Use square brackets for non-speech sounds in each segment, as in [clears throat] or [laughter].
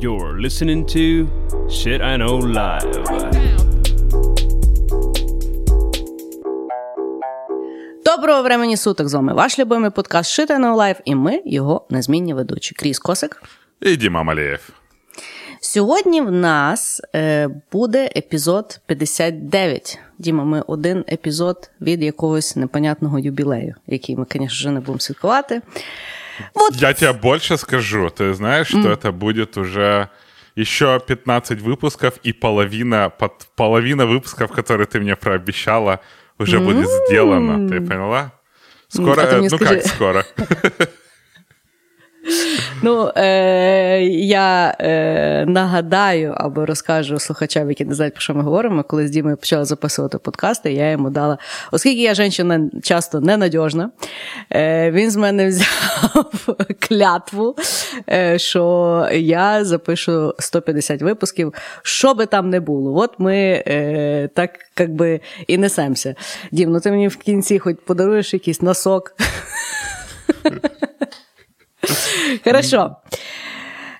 You're listening to Shit I Know Live. Доброго времені суток з вами ваш любимий подкаст Shit I Know Live і ми його незмінні ведучі. Кріс Косик. І Діма Малеєв. Сьогодні в нас е, буде епізод 59. Діма, ми один епізод від якогось непонятного юбілею, який ми, звісно, вже не будемо святкувати. Вот. Я тебе больше скажу. Ты знаешь, что mm. это будет уже еще 15 выпусков, и половина, под, половина выпусков, которые ты мне прообещала, уже mm. будет сделана. Ты поняла? Скоро, а ну скажи... как скоро? [laughs] Ну, е, я е, нагадаю або розкажу слухачам, які не знають, про що ми говоримо. Коли з Дімою почали записувати подкасти, я йому дала, оскільки я жінка часто ненадіжна, е, він з мене взяв [laughs] клятву, е, що я запишу 150 випусків, що би там не було. От ми е, так як би і несемося. Дім, ну ти мені в кінці хоч подаруєш якийсь носок. [laughs] Хорошо.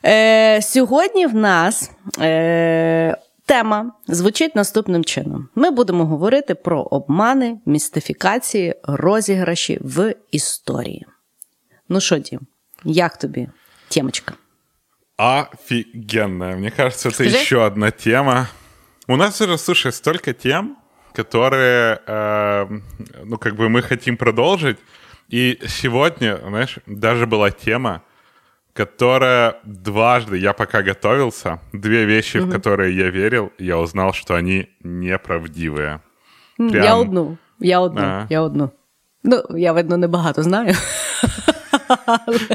Е, Сьогодні в нас е, тема звучить наступним чином: ми будемо говорити про обмани, містифікації, розіграші в історії. Ну що, Дім, як тобі темочка? Офигенная. Мне кажется, это Скажи? еще одна тема. У нас уже, слушай, столько тем, которые, э, ну, как бы мы хотим продолжить. И сегодня, знаешь, даже была тема, которая дважды, я пока готовился, две вещи, угу. в которые я верил, я узнал, что они неправдивые. Прям... Я одну, я одну, а. я одну. Ну, я, видно, небагато знаю.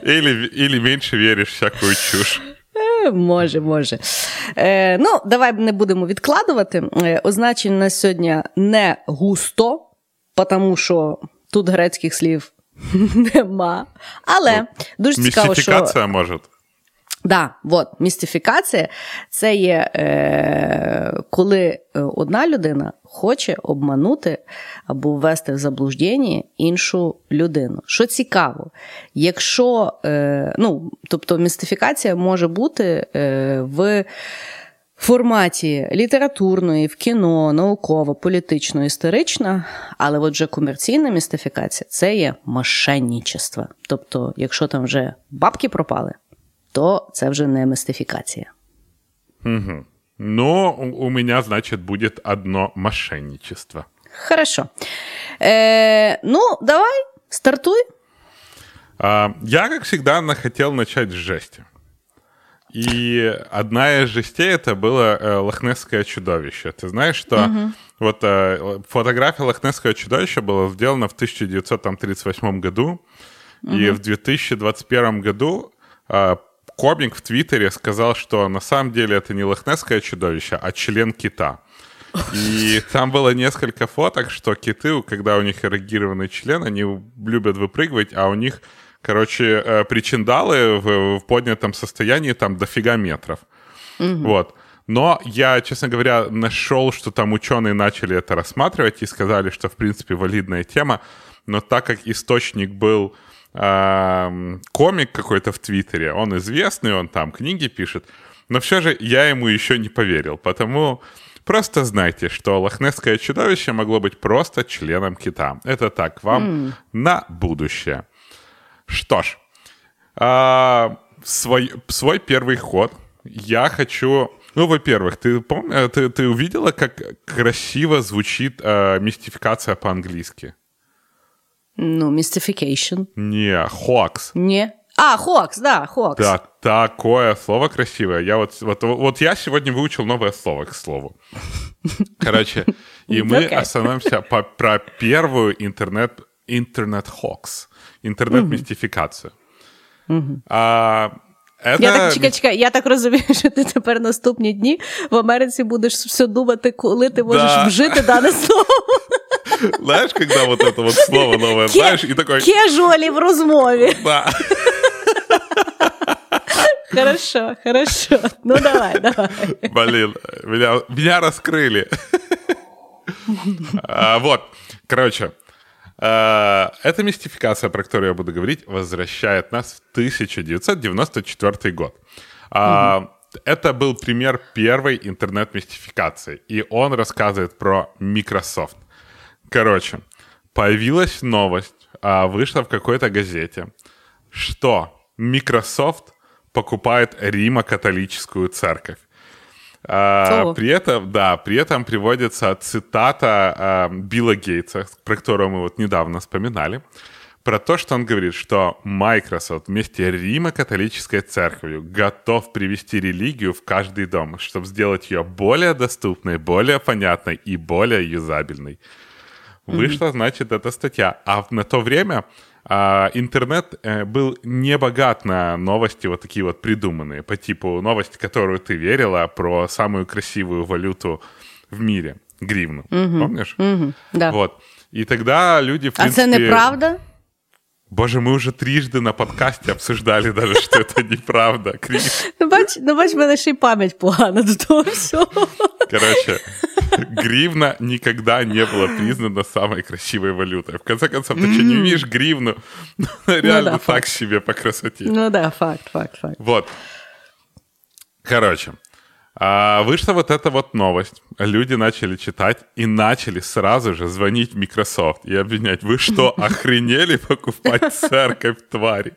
Или, или менше віриш всякую чуш. Е, може, може. Е, Ну, давай не будемо відкладувати. Е, означень на сьогодні не густо, тому що тут грецьких слів Нема. Але дуже цікаво, що... Містифікація може. Да, от, містифікація це є е, коли е, одна людина хоче обманути або ввести в заблуждення іншу людину. Що цікаво, якщо е, ну, тобто містифікація може бути е, в форматі літературної, в кіно, науково, політично, історично, але от вже комерційна містифікація це є мошенничество. Тобто, якщо там вже бабки пропали, то це вже не містифікація. Угу. Ну, у меня, значит, будет одно мошенничество. Хорошо. Э, ну, давай, стартуй. Я, как всегда, хотел начать с жести. И одна из жестей это было э, лохнесское чудовище. Ты знаешь, что угу. вот э, фотография лохнесского чудовища была сделана в 1938 году, угу. и в 2021 году э, комик в Твиттере сказал, что на самом деле это не лохнесское чудовище, а член кита. И [laughs] там было несколько фоток, что киты, когда у них эрегированный член, они любят выпрыгивать, а у них короче, э, причиндалы в, в поднятом состоянии там дофига метров. Угу. Вот. Но я, честно говоря, нашел, что там ученые начали это рассматривать и сказали, что, в принципе, валидная тема. Но так как источник был э, комик какой-то в Твиттере, он известный, он там книги пишет, но все же я ему еще не поверил. Потому просто знайте, что лохнесское чудовище могло быть просто членом кита. Это так, вам mm. на будущее. Что ж, а, свой, свой первый ход я хочу... Ну, во-первых, ты, пом... Э, ты, ты увидела, как красиво звучит э, мистификация по-английски? Ну, mystification. Не, hoax. Не. А, hoax, да, hoax. Да, такое слово красивое. Я вот, вот, вот я сегодня выучил новое слово к слову. Короче, и мы остановимся про первую интернет, интернет-хокс інтернет-містифікацію. Угу. А, это... Я так чекай, чекай, я так розумію, [laughs] що ти тепер наступні дні в Америці будеш все думати, коли ти можеш да. вжити дане [laughs] слово. Знаешь, когда вот это вот слово новое, Ке- знаешь, и такой... Кежуалі в розмові. Да. [laughs] Хорошо, хорошо. Ну давай, давай. Блин, меня, меня раскрыли. а, вот, короче, Э, эта мистификация, про которую я буду говорить, возвращает нас в 1994 год. Угу. это был пример первой интернет-мистификации, и он рассказывает про Microsoft. Короче, появилась новость, а, вышла в какой-то газете, что Microsoft покупает Римо-католическую церковь. А, при этом, да, при этом приводится цитата а, Билла Гейтса, про которого мы вот недавно вспоминали, про то, что он говорит, что Microsoft вместе Римо-католической церковью готов привести религию в каждый дом, чтобы сделать ее более доступной, более понятной и более юзабельной. Вышла, значит, эта статья. А на то время а, интернет э, был не богат на новости вот такие вот придуманные, по типу новости, которую ты верила про самую красивую валюту в мире, гривну. Угу. Помнишь? Угу. Да. Вот. И тогда люди, в принципе... А це неправда? Боже, мы уже трижды на подкасте обсуждали даже, что это [laughs] неправда. Крис. Ну, бач, ну, бач, в мене ще й пам'ять погана до того всього. Короче, [laughs] гривна никогда не была признана самой красивой валютой. В конце концов, ты что, не видишь гривну? [laughs] Реально ну, да, так факт. себе по красоте. Ну да, факт, факт, факт. Вот. Короче, а вышла вот эта вот новость. Люди начали читать и начали сразу же звонить в Microsoft и обвинять. Вы что, [laughs] охренели покупать церковь твари?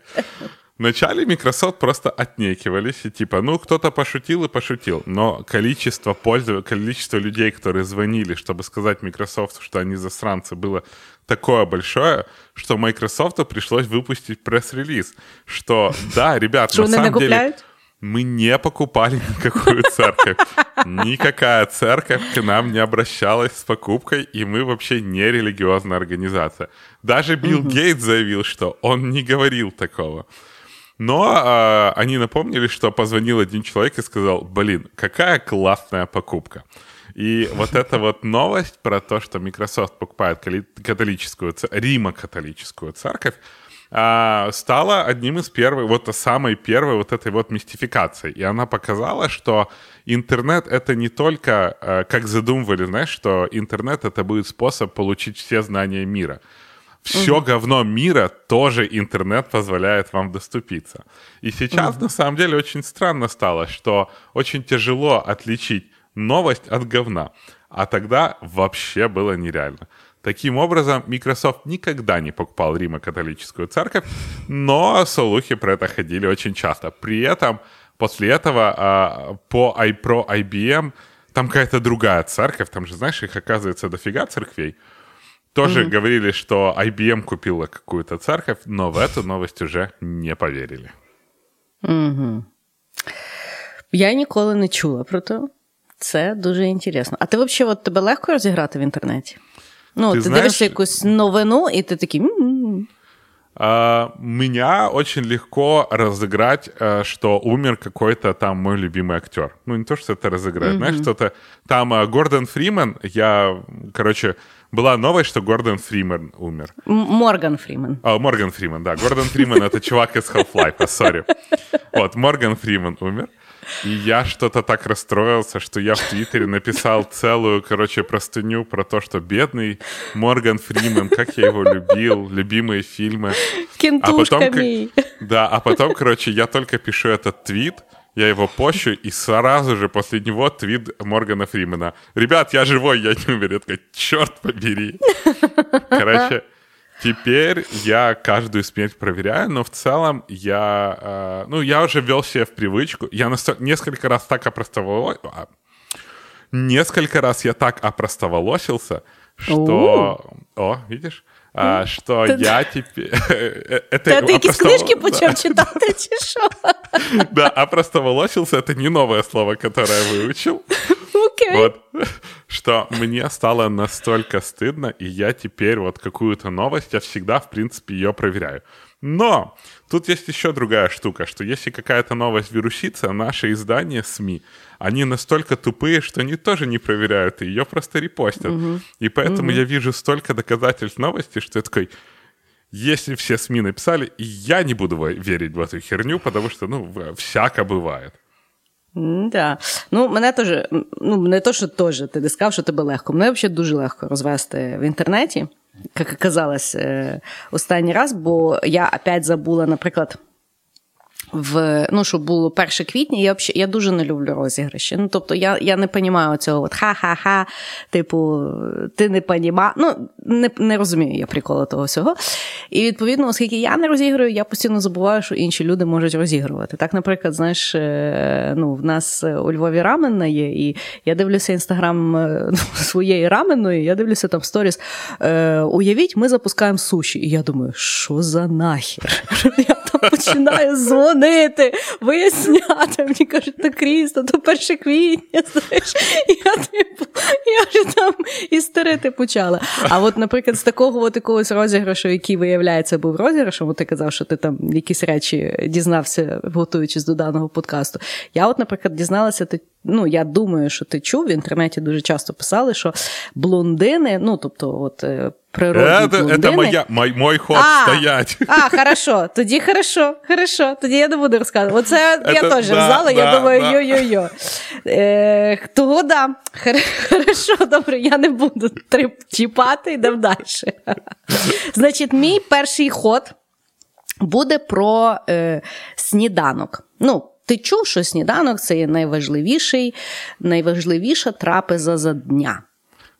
Вначале Microsoft просто отнекивались, и типа, ну, кто-то пошутил и пошутил, но количество пользователей, количество людей, которые звонили, чтобы сказать Microsoft, что они засранцы, было такое большое, что Microsoft пришлось выпустить пресс-релиз, что да, ребят, на самом деле мы не покупали никакую церковь. Никакая церковь к нам не обращалась с покупкой, и мы вообще не религиозная организация. Даже Билл Гейтс заявил, что он не говорил такого. Но э, они напомнили, что позвонил один человек и сказал, блин, какая классная покупка. И вот эта вот новость про то, что Microsoft покупает католическую, Рима-католическую церковь, а, стала одним из первых, вот самой первой вот этой вот мистификацией. И она показала, что интернет — это не только, э, как задумывали, знаешь, что интернет — это будет способ получить все знания мира. Все mm говно мира тоже интернет позволяет вам доступиться. И сейчас, mm на самом деле, очень странно стало, что очень тяжело отличить новость от говна. А тогда вообще было нереально. Таким образом, Microsoft никогда не покупал Рима-католическую церковь, но слухи про это ходили очень часто. При этом после этого а, по iPro IBM там какая-то другая церковь, там же, знаешь, их оказывается дофига церквей. Тоже mm-hmm. говорили, что IBM купила какую-то церковь, но в эту новость уже не поверили. Угу. Я ніколи не чула про це. Це дуже інтересно. А ти взагалі от тебе легко розіграти в інтернеті? Ну, ты, ты знаешь, дивишься якусь новину, и ты такий. М-м-м". А, меня очень легко разыграть, э, что умер какой-то там мой любимый актер. Ну, не то, что это разыграть, mm-hmm. знаешь, что-то... Там э, Гордон Фриман, я, короче, была новость, что Гордон Фриман умер. Морган Фриман. А, Морган Фриман, да. Гордон Фриман — это чувак из Half-Life, сори. Вот, Морган Фриман умер. И я что-то так расстроился, что я в Твиттере написал целую, короче, простыню про то, что бедный Морган Фриман, как я его любил, любимые фильмы. Кентушками. А потом, да, а потом, короче, я только пишу этот твит, я его пощу, и сразу же после него твит Моргана Фримена. «Ребят, я живой, я не умер». Я такой, черт побери. Короче, Теперь я каждую смерть проверяю, но в целом я, э, ну, я уже ввел себе в привычку. Я настолько, несколько раз так опростоволосился, а, несколько раз я так опростоволосился, что... О, видишь? А, что Ты... я теперь... [laughs] Э, это Та ти якісь книжки почав читати, чи що? [laughs] Да, опростоволосился — это не новое слово, которое я выучил. Окей. Вот, [laughs] что мне стало настолько стыдно, и я теперь вот какую-то новость, я всегда, в принципе, ее проверяю. Но тут есть еще другая штука, что если какая-то новость вирусится, наши издания СМИ, они настолько тупые, что они тоже не проверяют, и ее просто репостят. Угу. И поэтому угу. я вижу столько доказательств новости, что я такой, если все СМИ написали, я не буду верить в эту херню, потому что, ну, всяко бывает. Да. Ну, мене теж, ну, не то, що теж ти не сказав, що тебе легко. Мене взагалі дуже легко розвести в інтернеті, як оказалось е, останній раз, бо я опять забула, наприклад, в ну, щоб було 1 квітня, я взагалі, я дуже не люблю розіграші. Ну, тобто я я не розумію цього от ха-ха-ха, типу, ти не понімаєш. Ну, не не розумію я приколу того всього. І відповідно, оскільки я не розіграю, я постійно забуваю, що інші люди можуть розігрувати. Так, наприклад, знаєш, е, ну, в нас у Львові раменна є, і я дивлюся інстаграм своєї раменної, я дивлюся там сторіс. Е, Уявіть, ми запускаємо суші. І я думаю, що за нахер? [laughs] Починаю дзвонити виясняти. Мені кажуть, то Крісто, то 1 квітня, знаєш, я типу, я вже там істерити почала. А от, наприклад, з такого от якогось розіграшу, який виявляється, був розіграшом, ти казав, що ти там якісь речі дізнався, готуючись до даного подкасту. Я, от, наприклад, дізналася ну, я думаю, що ти чув, в інтернеті дуже часто писали, що блондини, ну, тобто, от е, природні это, блондини... Это моя, мой, мой ход а, стоять. А, хорошо, тоді хорошо, хорошо, тоді я не буду розказувати. Оце Это, я теж да, знала, да, я думаю, да. йо-йо-йо. Е, того, да, хорошо, добре, я не буду трип чіпати, йдемо далі. Значить, мій перший ход буде про е, сніданок. Ну, ти чув, що сніданок це є найважливіший, найважливіша трапеза за дня.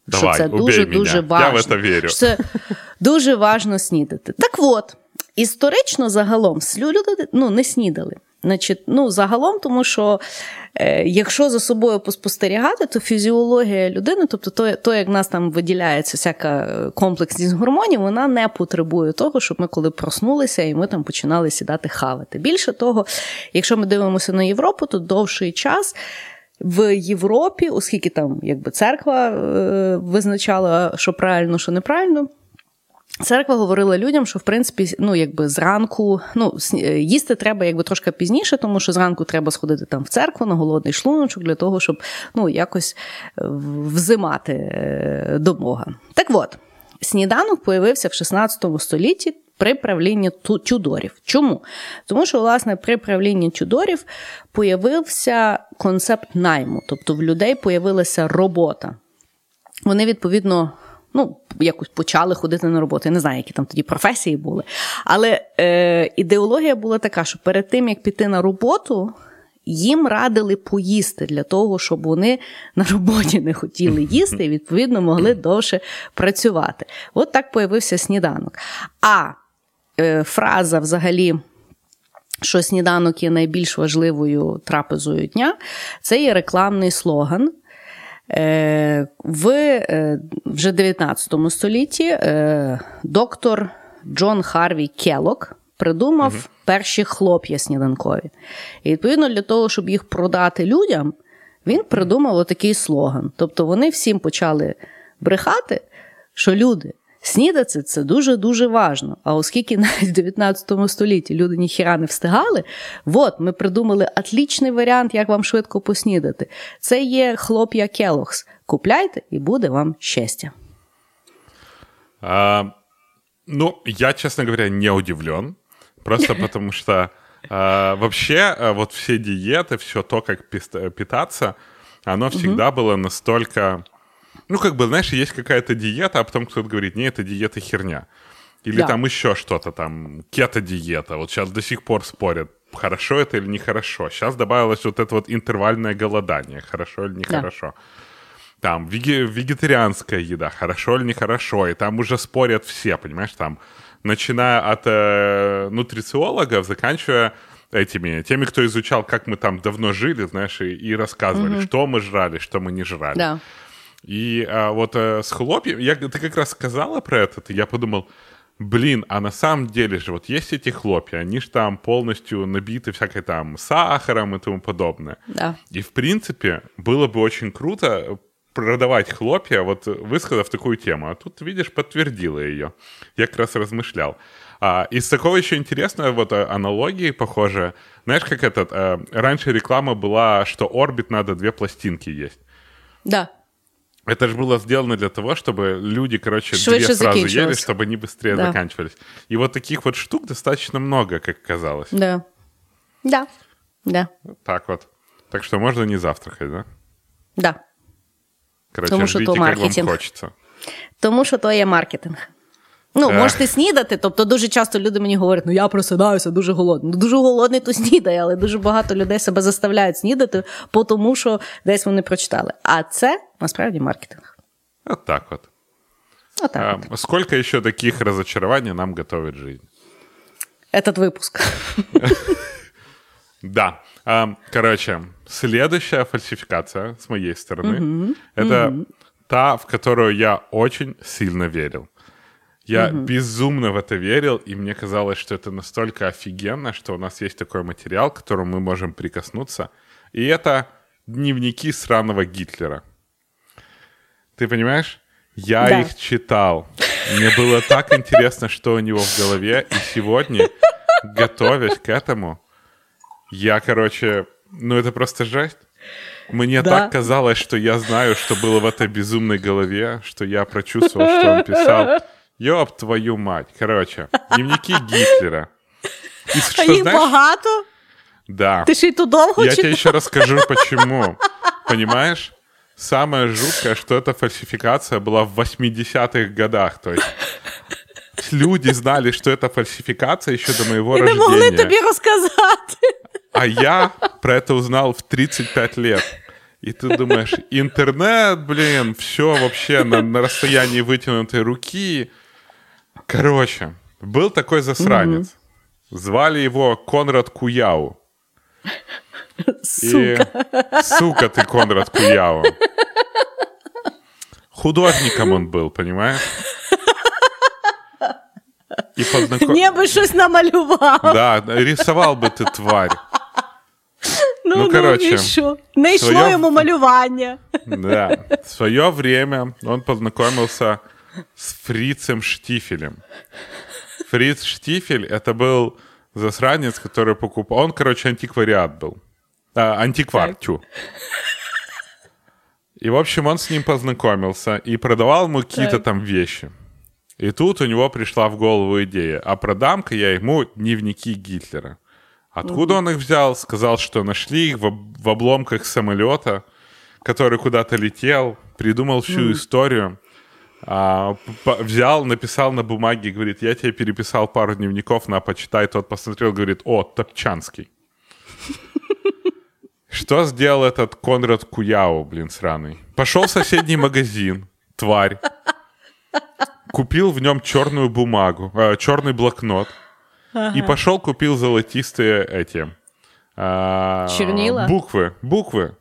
Давай, що це убей дуже мене. дуже Я важно. в це вірю. Що це дуже важно снідати. Так от, історично загалом люди ну, не снідали. Значить, ну, загалом, тому що е, якщо за собою поспостерігати, то фізіологія людини, тобто то, то, як в нас там виділяється всяка комплексність гормонів, вона не потребує того, щоб ми коли проснулися і ми там починали сідати хавати. Більше того, якщо ми дивимося на Європу, то довший час. В Європі, оскільки там якби церква е, визначала, що правильно, що неправильно, Церква говорила людям, що в принципі, ну якби зранку, ну їсти треба якби трошки пізніше, тому що зранку треба сходити там в церкву на голодний шлуночок для того, щоб ну якось взимати е, до Бога. Так от, сніданок появився в 16 столітті при правлінні Тюдорів. Чому? Тому що, власне, при правлінні Тюдорів появився концепт найму, тобто в людей появилася робота. Вони відповідно ну, якось почали ходити на роботу. Я не знаю, які там тоді професії були. Але е, ідеологія була така, що перед тим, як піти на роботу, їм радили поїсти для того, щоб вони на роботі не хотіли [laughs] їсти і, відповідно, могли довше працювати. От так появився сніданок. А е, фраза взагалі. Що сніданок є найбільш важливою трапезою дня, це є рекламний слоган, в е, вже 19 столітті е, доктор Джон Харві Келок придумав угу. перші хлоп'я сніданкові. І відповідно для того, щоб їх продати людям, він придумав отакий слоган. Тобто вони всім почали брехати, що люди. Снідати це дуже-дуже важно. А оскільки навіть в 19 столітті люди ніхіра не встигали, от ми придумали атлічний варіант, як вам швидко поснідати. Це є хлоп'я Келохс. Купляйте, і буде вам щастя. А, ну, я, честно говоря, не удивлен. Просто потому [laughs] что а, вообще вот все диеты, все то, как питаться, оно всегда было настолько ну, как бы, знаешь, есть какая-то диета, а потом кто-то говорит, не, это диета херня. Или да. там еще что-то, там, кето-диета. Вот сейчас до сих пор спорят, хорошо это или нехорошо. Сейчас добавилось вот это вот интервальное голодание, хорошо или нехорошо. Да. Там, веге- вегетарианская еда, хорошо или нехорошо. И там уже спорят все, понимаешь, там, начиная от э, нутрициологов, заканчивая этими, теми, кто изучал, как мы там давно жили, знаешь, и, и рассказывали, угу. что мы жрали, что мы не жрали. Да. И а, вот а, с хлопьем, я, ты как раз сказала про это, и я подумал, блин, а на самом деле же вот есть эти хлопья, они же там полностью набиты всякой там сахаром и тому подобное. Да. И в принципе было бы очень круто продавать хлопья, вот высказав такую тему. А тут, видишь, подтвердила ее. Я как раз размышлял. А, из такого еще интересного вот аналогии похоже. Знаешь, как этот... А, раньше реклама была, что орбит надо две пластинки есть. Да. Это же было сделано для того, чтобы люди, короче, Швидше две сразу ели, чтобы они быстрее да. заканчивались. И вот таких вот штук достаточно много, как оказалось. Да. Да. Да. Так вот. Так что можно не завтракать, да? Да. Короче, Тому ждите, то как вам хочется. Тому що то є маркетинг. Ну, Е. можете снідати. Тобто дуже часто люди мені говорять, ну я просинаюся дуже голодний. Ну, дуже голодний, то снідає, але дуже багато людей себе заставляють снідати, по тому що десь вони прочитали. А це насправді маркетинг. Вот так вот. Отак. А, от. сколько еще таких разочарований нам готовит жизнь? Этот випуск. [laughs] Да. А, короче, следующая фальсификация с моей стороны это та, в которую я очень сильно верил. Я безумно в это верил, и мне казалось, что это настолько офигенно, что у нас есть такой материал, к которому мы можем прикоснуться. И это дневники сраного Гитлера. Ты понимаешь? Я Да. их читал. Мне было так интересно, что у него в голове. И сегодня, готовясь к этому, я, короче, ну это просто жесть. Мне Да. так казалось, что я знаю, что было в этой безумной голове, что я прочувствовал, что он писал. Ёб твою мать. Короче, дневники Гитлера. И А что, їх знаешь, багато. да. Ти ж і тут довго Я тебе читав? еще расскажу, почему. Понимаешь? Самое жуткое, что эта фальсификация была в 80-х годах. То есть люди знали, что это фальсификация еще до моего І не могли рождения. тобі розказати. А я про это узнал в 35 лет. И ты думаешь, интернет, блин, все вообще на, на расстоянии вытянутой руки. Короче, был такой засранец. Звали его Конрад Куяу. Сука. И... Сука ты, Конрад Куяу. Художником он был, понимаешь? И познаком... Ні, би щось намалював. Да, рисовал бы ты, тварь. Ну, ну, ну, коротше, і що? Не йшло своє- йому малювання. Да. В свое время он познакомился с Фрицем Штифелем. Фриц Штифель — это был засранец, который покупал... Он, короче, антиквариат был. А, антиквар, тю. И, в общем, он с ним познакомился и продавал ему какие-то там вещи. И тут у него пришла в голову идея, а продам-ка я ему дневники Гитлера. Откуда он их взял? Сказал, что нашли их в, об- в обломках самолета, который куда-то летел, придумал всю историю. А, взял, написал на бумаге, говорит, я тебе переписал пару дневников, на, почитай. Тот посмотрел, говорит, о, Топчанский. Что сделал этот Конрад Куяу, блин, сраный? Пошел в соседний магазин, тварь. Купил в нем черную бумагу, э, черный блокнот. И пошел купил золотистые эти... а, Чернила? Буквы, буквы.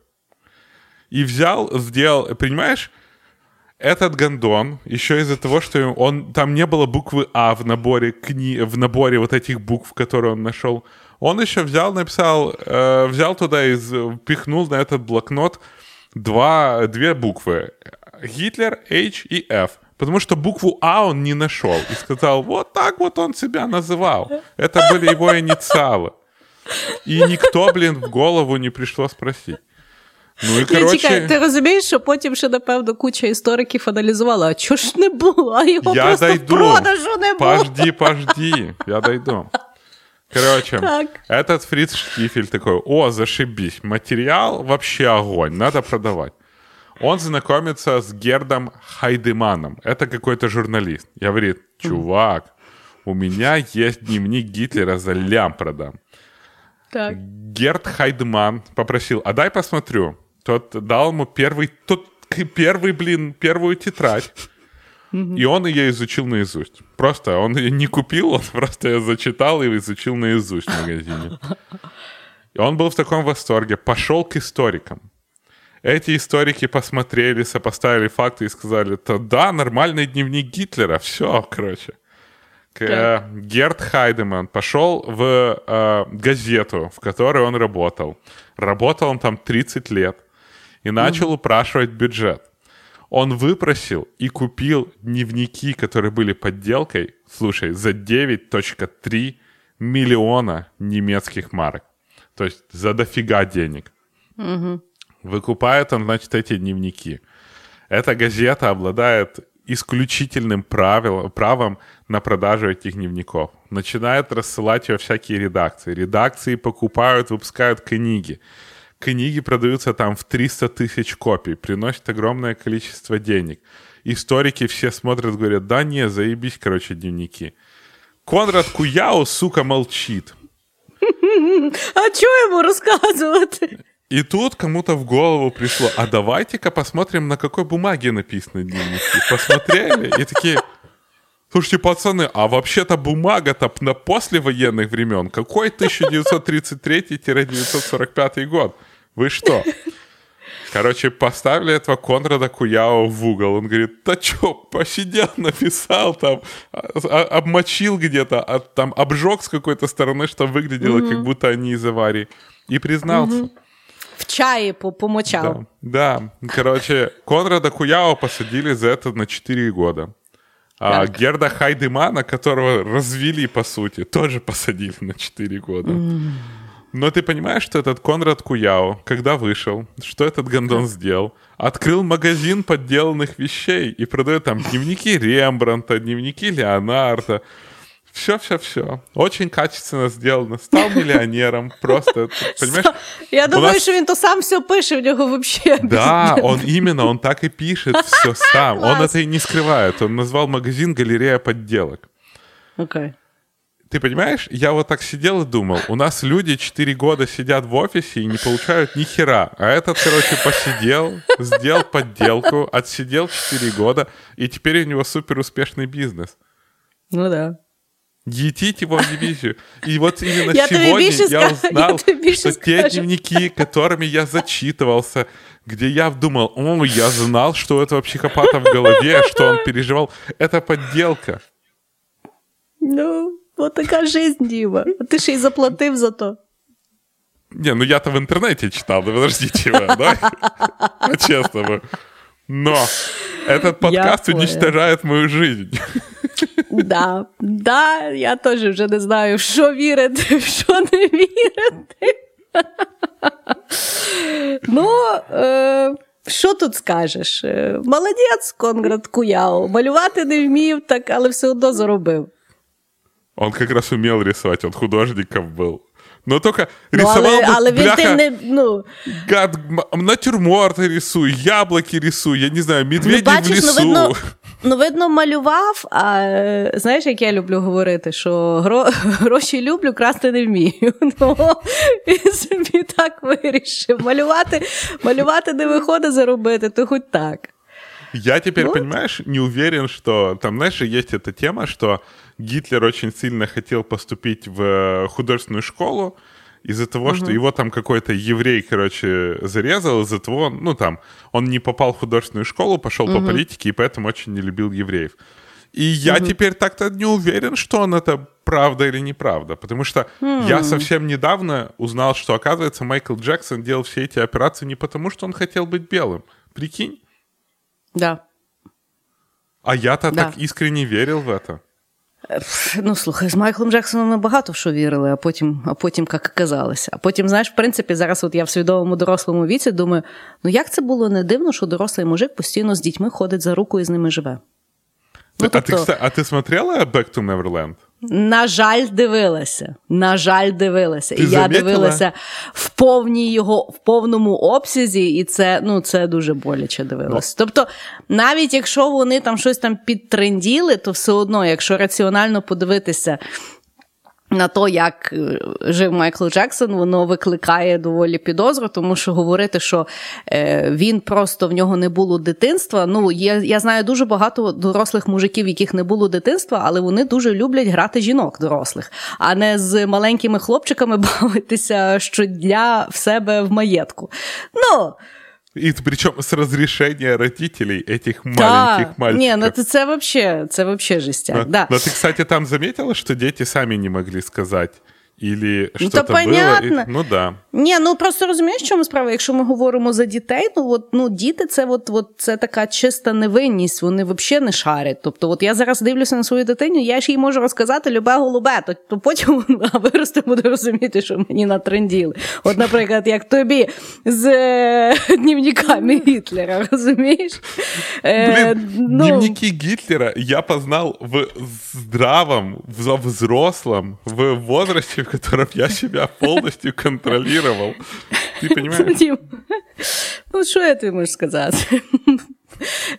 И взял, сделал, понимаешь, этот гондон, еще из-за того, что он там не было буквы А в наборе кни, в наборе вот этих букв, которые он нашел, он еще взял, написал, э, взял туда и впихнул на этот блокнот два, две буквы. Гитлер, H и F. Потому что букву А он не нашел. И сказал, вот так вот он себя называл. Это были его инициалы. И никто, блин, в голову не пришло спросить. Ну и, Ні, короче... чекай, ти розумієш, що потім ще, напевно, куча істориків аналізувала, а чого ж не було, а його Я просто дойду. в продажу не було. Пожди, пожди, я дойду. Короче, Так. этот Фриц Штифель такой, о, зашибись, материал вообще огонь, надо продавать. Он знакомится с Гердом Хайдеманом. Это какой-то журналист. Я говорит, чувак, у меня есть дневник Гитлера, за лям продам. Так. Герд Хайдман попросил, а дай посмотрю. Тот дал ему первый, тот первый, блин, первую тетрадь. И он ее изучил наизусть. Просто он ее не купил, он [laughs] просто ее зачитал и изучил наизусть в магазине. И он был в таком восторге. Пошел к историкам. Эти историки посмотрели, сопоставили факты и сказали, то да, нормальный дневник Гитлера, все, короче. К- Так. Герд Хайдеман пошел в э, газету, в которой он работал. Работал он там 30 лет. И начал упрашивать бюджет. Он выпросил и купил дневники, которые были подделкой, слушай, за 9.3 миллиона немецких марок. То есть за дофига денег. Выкупает он, значит, эти дневники. Эта газета обладает исключительным правил, правом на продажу этих дневников. Начинает рассылать ее всякие редакции. Редакции покупают, выпускают книги. Книги продаются там в 300 тысяч копий, приносят огромное количество денег. историки все смотрят, говорят, да не, заебись, короче, дневники. Конрад Куяо, сука, молчит. А чого йому розказувати? И тут кому-то в голову пришло, а давайте-ка посмотрим, на какой бумаге написаны дневники. Посмотрели и такие, слушайте, пацаны, а вообще-то бумага-то на послевоенных времен. Какой 1933-1945 год? Вы что? Короче, поставили этого Конрада Куяо в угол. Он говорит, да чё, посидел, написал там, а, а, обмочил где-то, а, там обжег с какой-то стороны, что выглядело, mm-hmm. как будто они из аварии. И признался. Mm-hmm. В чае помочал. Да, да. Короче, Конрада Куяо посадили за это на 4 года. А так. Герда Хайдемана, которого развели, по сути, тоже посадили на 4 года. Mm. Но ты понимаешь, что этот Конрад Куяо, когда вышел, что этот гондон сделал? Открыл магазин подделанных вещей и продает там дневники Рембранта, дневники Леонардо. Все-все-все. Очень качественно сделано. Стал [laughs] миллионером. Просто, понимаешь? Я думаю, нас... что он то сам все пишет, у него вообще... Да, он именно, он так и пишет все сам. Он это и не скрывает. Он назвал магазин «Галерея подделок». Окей. Okay. Ты понимаешь, я вот так сидел и думал, у нас люди 4 года сидят в офисе и не получают ни хера. А этот, короче, посидел, сделал подделку, отсидел 4 года, и теперь у него супер успешный бизнес. Ну да. Етить его в дивизию. И вот именно я сегодня я узнал, я что те дневники, которыми я зачитывался, где я думал, о, я знал, что у этого психопата в голове, что он переживал, это подделка. Ну, Вот така жизнь, Діма. А ти ще й заплатив за то. Не, ну я-то в интернете читал, да подождите вы, да? По-честному. [laughs] Но этот подкаст уничтожает мою жизнь. Да, да, я теж вже не знаю, в що вірити, в що не вірити. Ну, е, що тут скажеш? Е, молодець, Конград Куяо. Малювати не вмів, так, але все одно заробив. Он как раз умел рисовать, он художником был. Но только рисовал ну, але, але бляха, він не, ну... гад, натюрморти рисуй, яблоки рисуй, я не знаю, медведі ну, бачиш, в лісу. Ну, видно, [laughs] ну, видно, малював, а знаєш, як я люблю говорити, що гро, [laughs] гроші люблю, красти не вмію. [laughs] Ну, він собі так вирішив. Малювати, малювати не виходить заробити, то хоч так. Я теперь, вот. понимаешь, не уверен, что там, знаешь, есть эта тема, что Гитлер очень сильно хотел поступить в э, художественную школу из-за того, угу. что его там какой-то еврей, короче, зарезал, из-за того, ну там, он не попал в художественную школу, пошел угу. по политике, и поэтому очень не любил евреев. И я угу. теперь так-то не уверен, что он это правда или неправда, потому что mm. я совсем недавно узнал, что, оказывается, Майкл Джексон делал все эти операции не потому, что он хотел быть белым. Прикинь? Да. А я-то да. так искренне верил в это. Ну, слухай, з Майклом Джексоном ми багато в що вірили, а потім, а потім як оказалося. А потім, знаєш, в принципі, зараз от я в свідомому дорослому віці думаю: ну як це було не дивно, що дорослий мужик постійно з дітьми ходить за руку і з ними живе? Ну, а, тобто... ти, а ти смотрела Back to Neverland? На жаль, дивилася. На жаль, дивилася. Ти і я дивилася в повній його в повному обсязі, і це ну, це дуже боляче дивилася. Ну. Тобто, навіть якщо вони там щось там підтренділи, то все одно, якщо раціонально подивитися на то, як е, жив Майкл Джексон, воно викликає доволі підозру, тому що говорити, що е, він просто в нього не було дитинства. Ну, я, я знаю дуже багато дорослих мужиків, яких не було дитинства, але вони дуже люблять грати жінок дорослих, а не з маленькими хлопчиками [laughs] бавитися щодня в себе в маєтку. Ну, И причем с разрешения родителей этих маленьких да. мальчиков. Не, ну это, это вообще, это вообще жестяк, но, да. Но ты, кстати, там заметила, что дети сами не могли сказать, Ілі ну, то понятно. Було, ну да. Ні, ну просто розумієш, чому справа? Якщо ми говоримо за дітей, ну от ну діти це от, от це така чиста невинність, вони взагалі не шарять. Тобто, от я зараз дивлюся на свою дитину, я ж їй можу розказати любе голубе, то, то потім вона [laughs] виросте буде розуміти, що мені натренділи. От, наприклад, як тобі з е, дневниками Гітлера, розумієш? Е, Блин, ну... Дневники Гітлера я познав в здравом, в взрослом, в возрасте, в котором я себя полностью контролировал. Ты понимаешь? Ну, що я тобі можу сказати?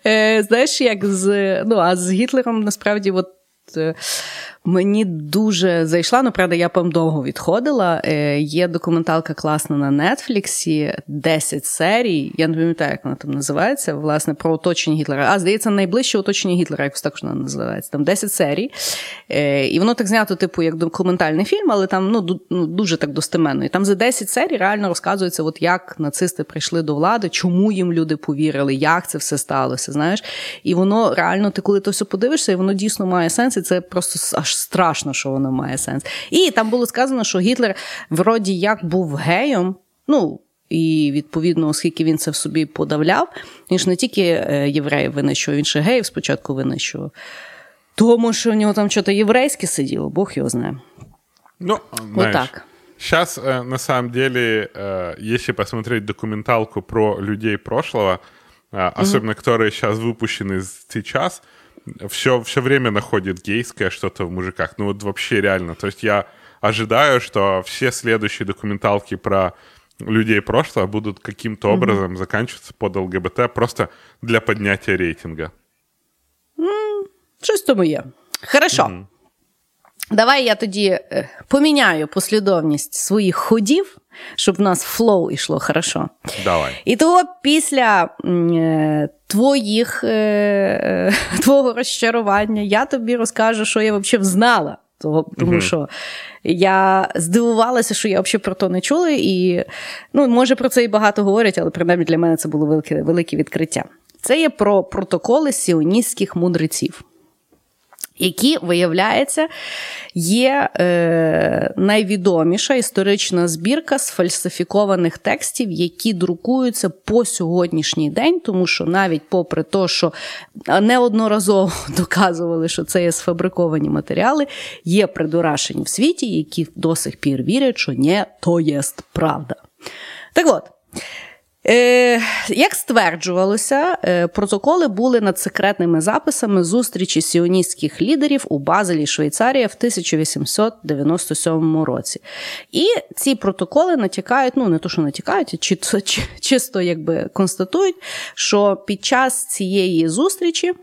Е, знаєш, як з ну, а з Гітлером насправді, от. Мені дуже зайшла, ну правда, я пам довго відходила. Е, Є документалка класна на Нетфліксі, 10 серій. Я не пам'ятаю, як вона там називається, власне, про оточення Гітлера. А, здається, найближче оточення Гітлера, якось також вона називається. Там 10 серій. Е, І воно так знято, типу, як документальний фільм, але там ну, ну, дуже так достеменно. І там за 10 серій реально розказується, от як нацисти прийшли до влади, чому їм люди повірили, як це все сталося. знаєш. І воно реально, ти коли то все подивишся, і воно дійсно має сенс, і це просто аж страшно, що воно має сенс. І там було сказано, що Гітлер вроді як був геєм, ну. І відповідно, оскільки він це в собі подавляв, він ж не тільки е, євреїв винищував, він ще геїв спочатку винищував. Тому що у нього там щось єврейське сиділо, Бог його знає. Ну, знаешь, вот так. Сейчас, э, на самом деле, э, если посмотреть документалку про людей прошлого, э, особенно mm-hmm. которые сейчас выпущены сейчас, все, все время находит гейское что-то в мужиках. Ну вот вообще реально. То есть я ожидаю, что все следующие документалки про людей прошлого будут каким-то mm-hmm. образом заканчиваться под ЛГБТ просто для поднятия рейтинга. Mm, щось тому є. Хорошо. Mm-hmm. Давай я тоді е, поміняю послідовність своїх ходів, щоб в нас флоу ішло хорошо. Давай. І того після е, твоїх, е, [laughs] твого розчарування я тобі розкажу, що я взагалі знала. Того, тому mm що я здивувалася, що я взагалі про то не чула. І ну, може про це і багато говорять, але принаймні для мене це було велике, велике відкриття. Це є про протоколи сіоністських мудреців які, виявляється, є е, найвідоміша історична збірка сфальсифікованих текстів, які друкуються по сьогоднішній день, тому що навіть попри те, що неодноразово [laughs] доказували, що це є сфабриковані матеріали, є придурашені в світі, які до сих пір вірять, що не то є правда. Так от. Е, Як стверджувалося, е, протоколи були над секретними записами зустрічі сіоністських лідерів у Базелі, Швейцарія в 1897 році. І ці протоколи натякають, ну не то, що натякають, чи, чи чисто якби констатують, що під час цієї зустрічі.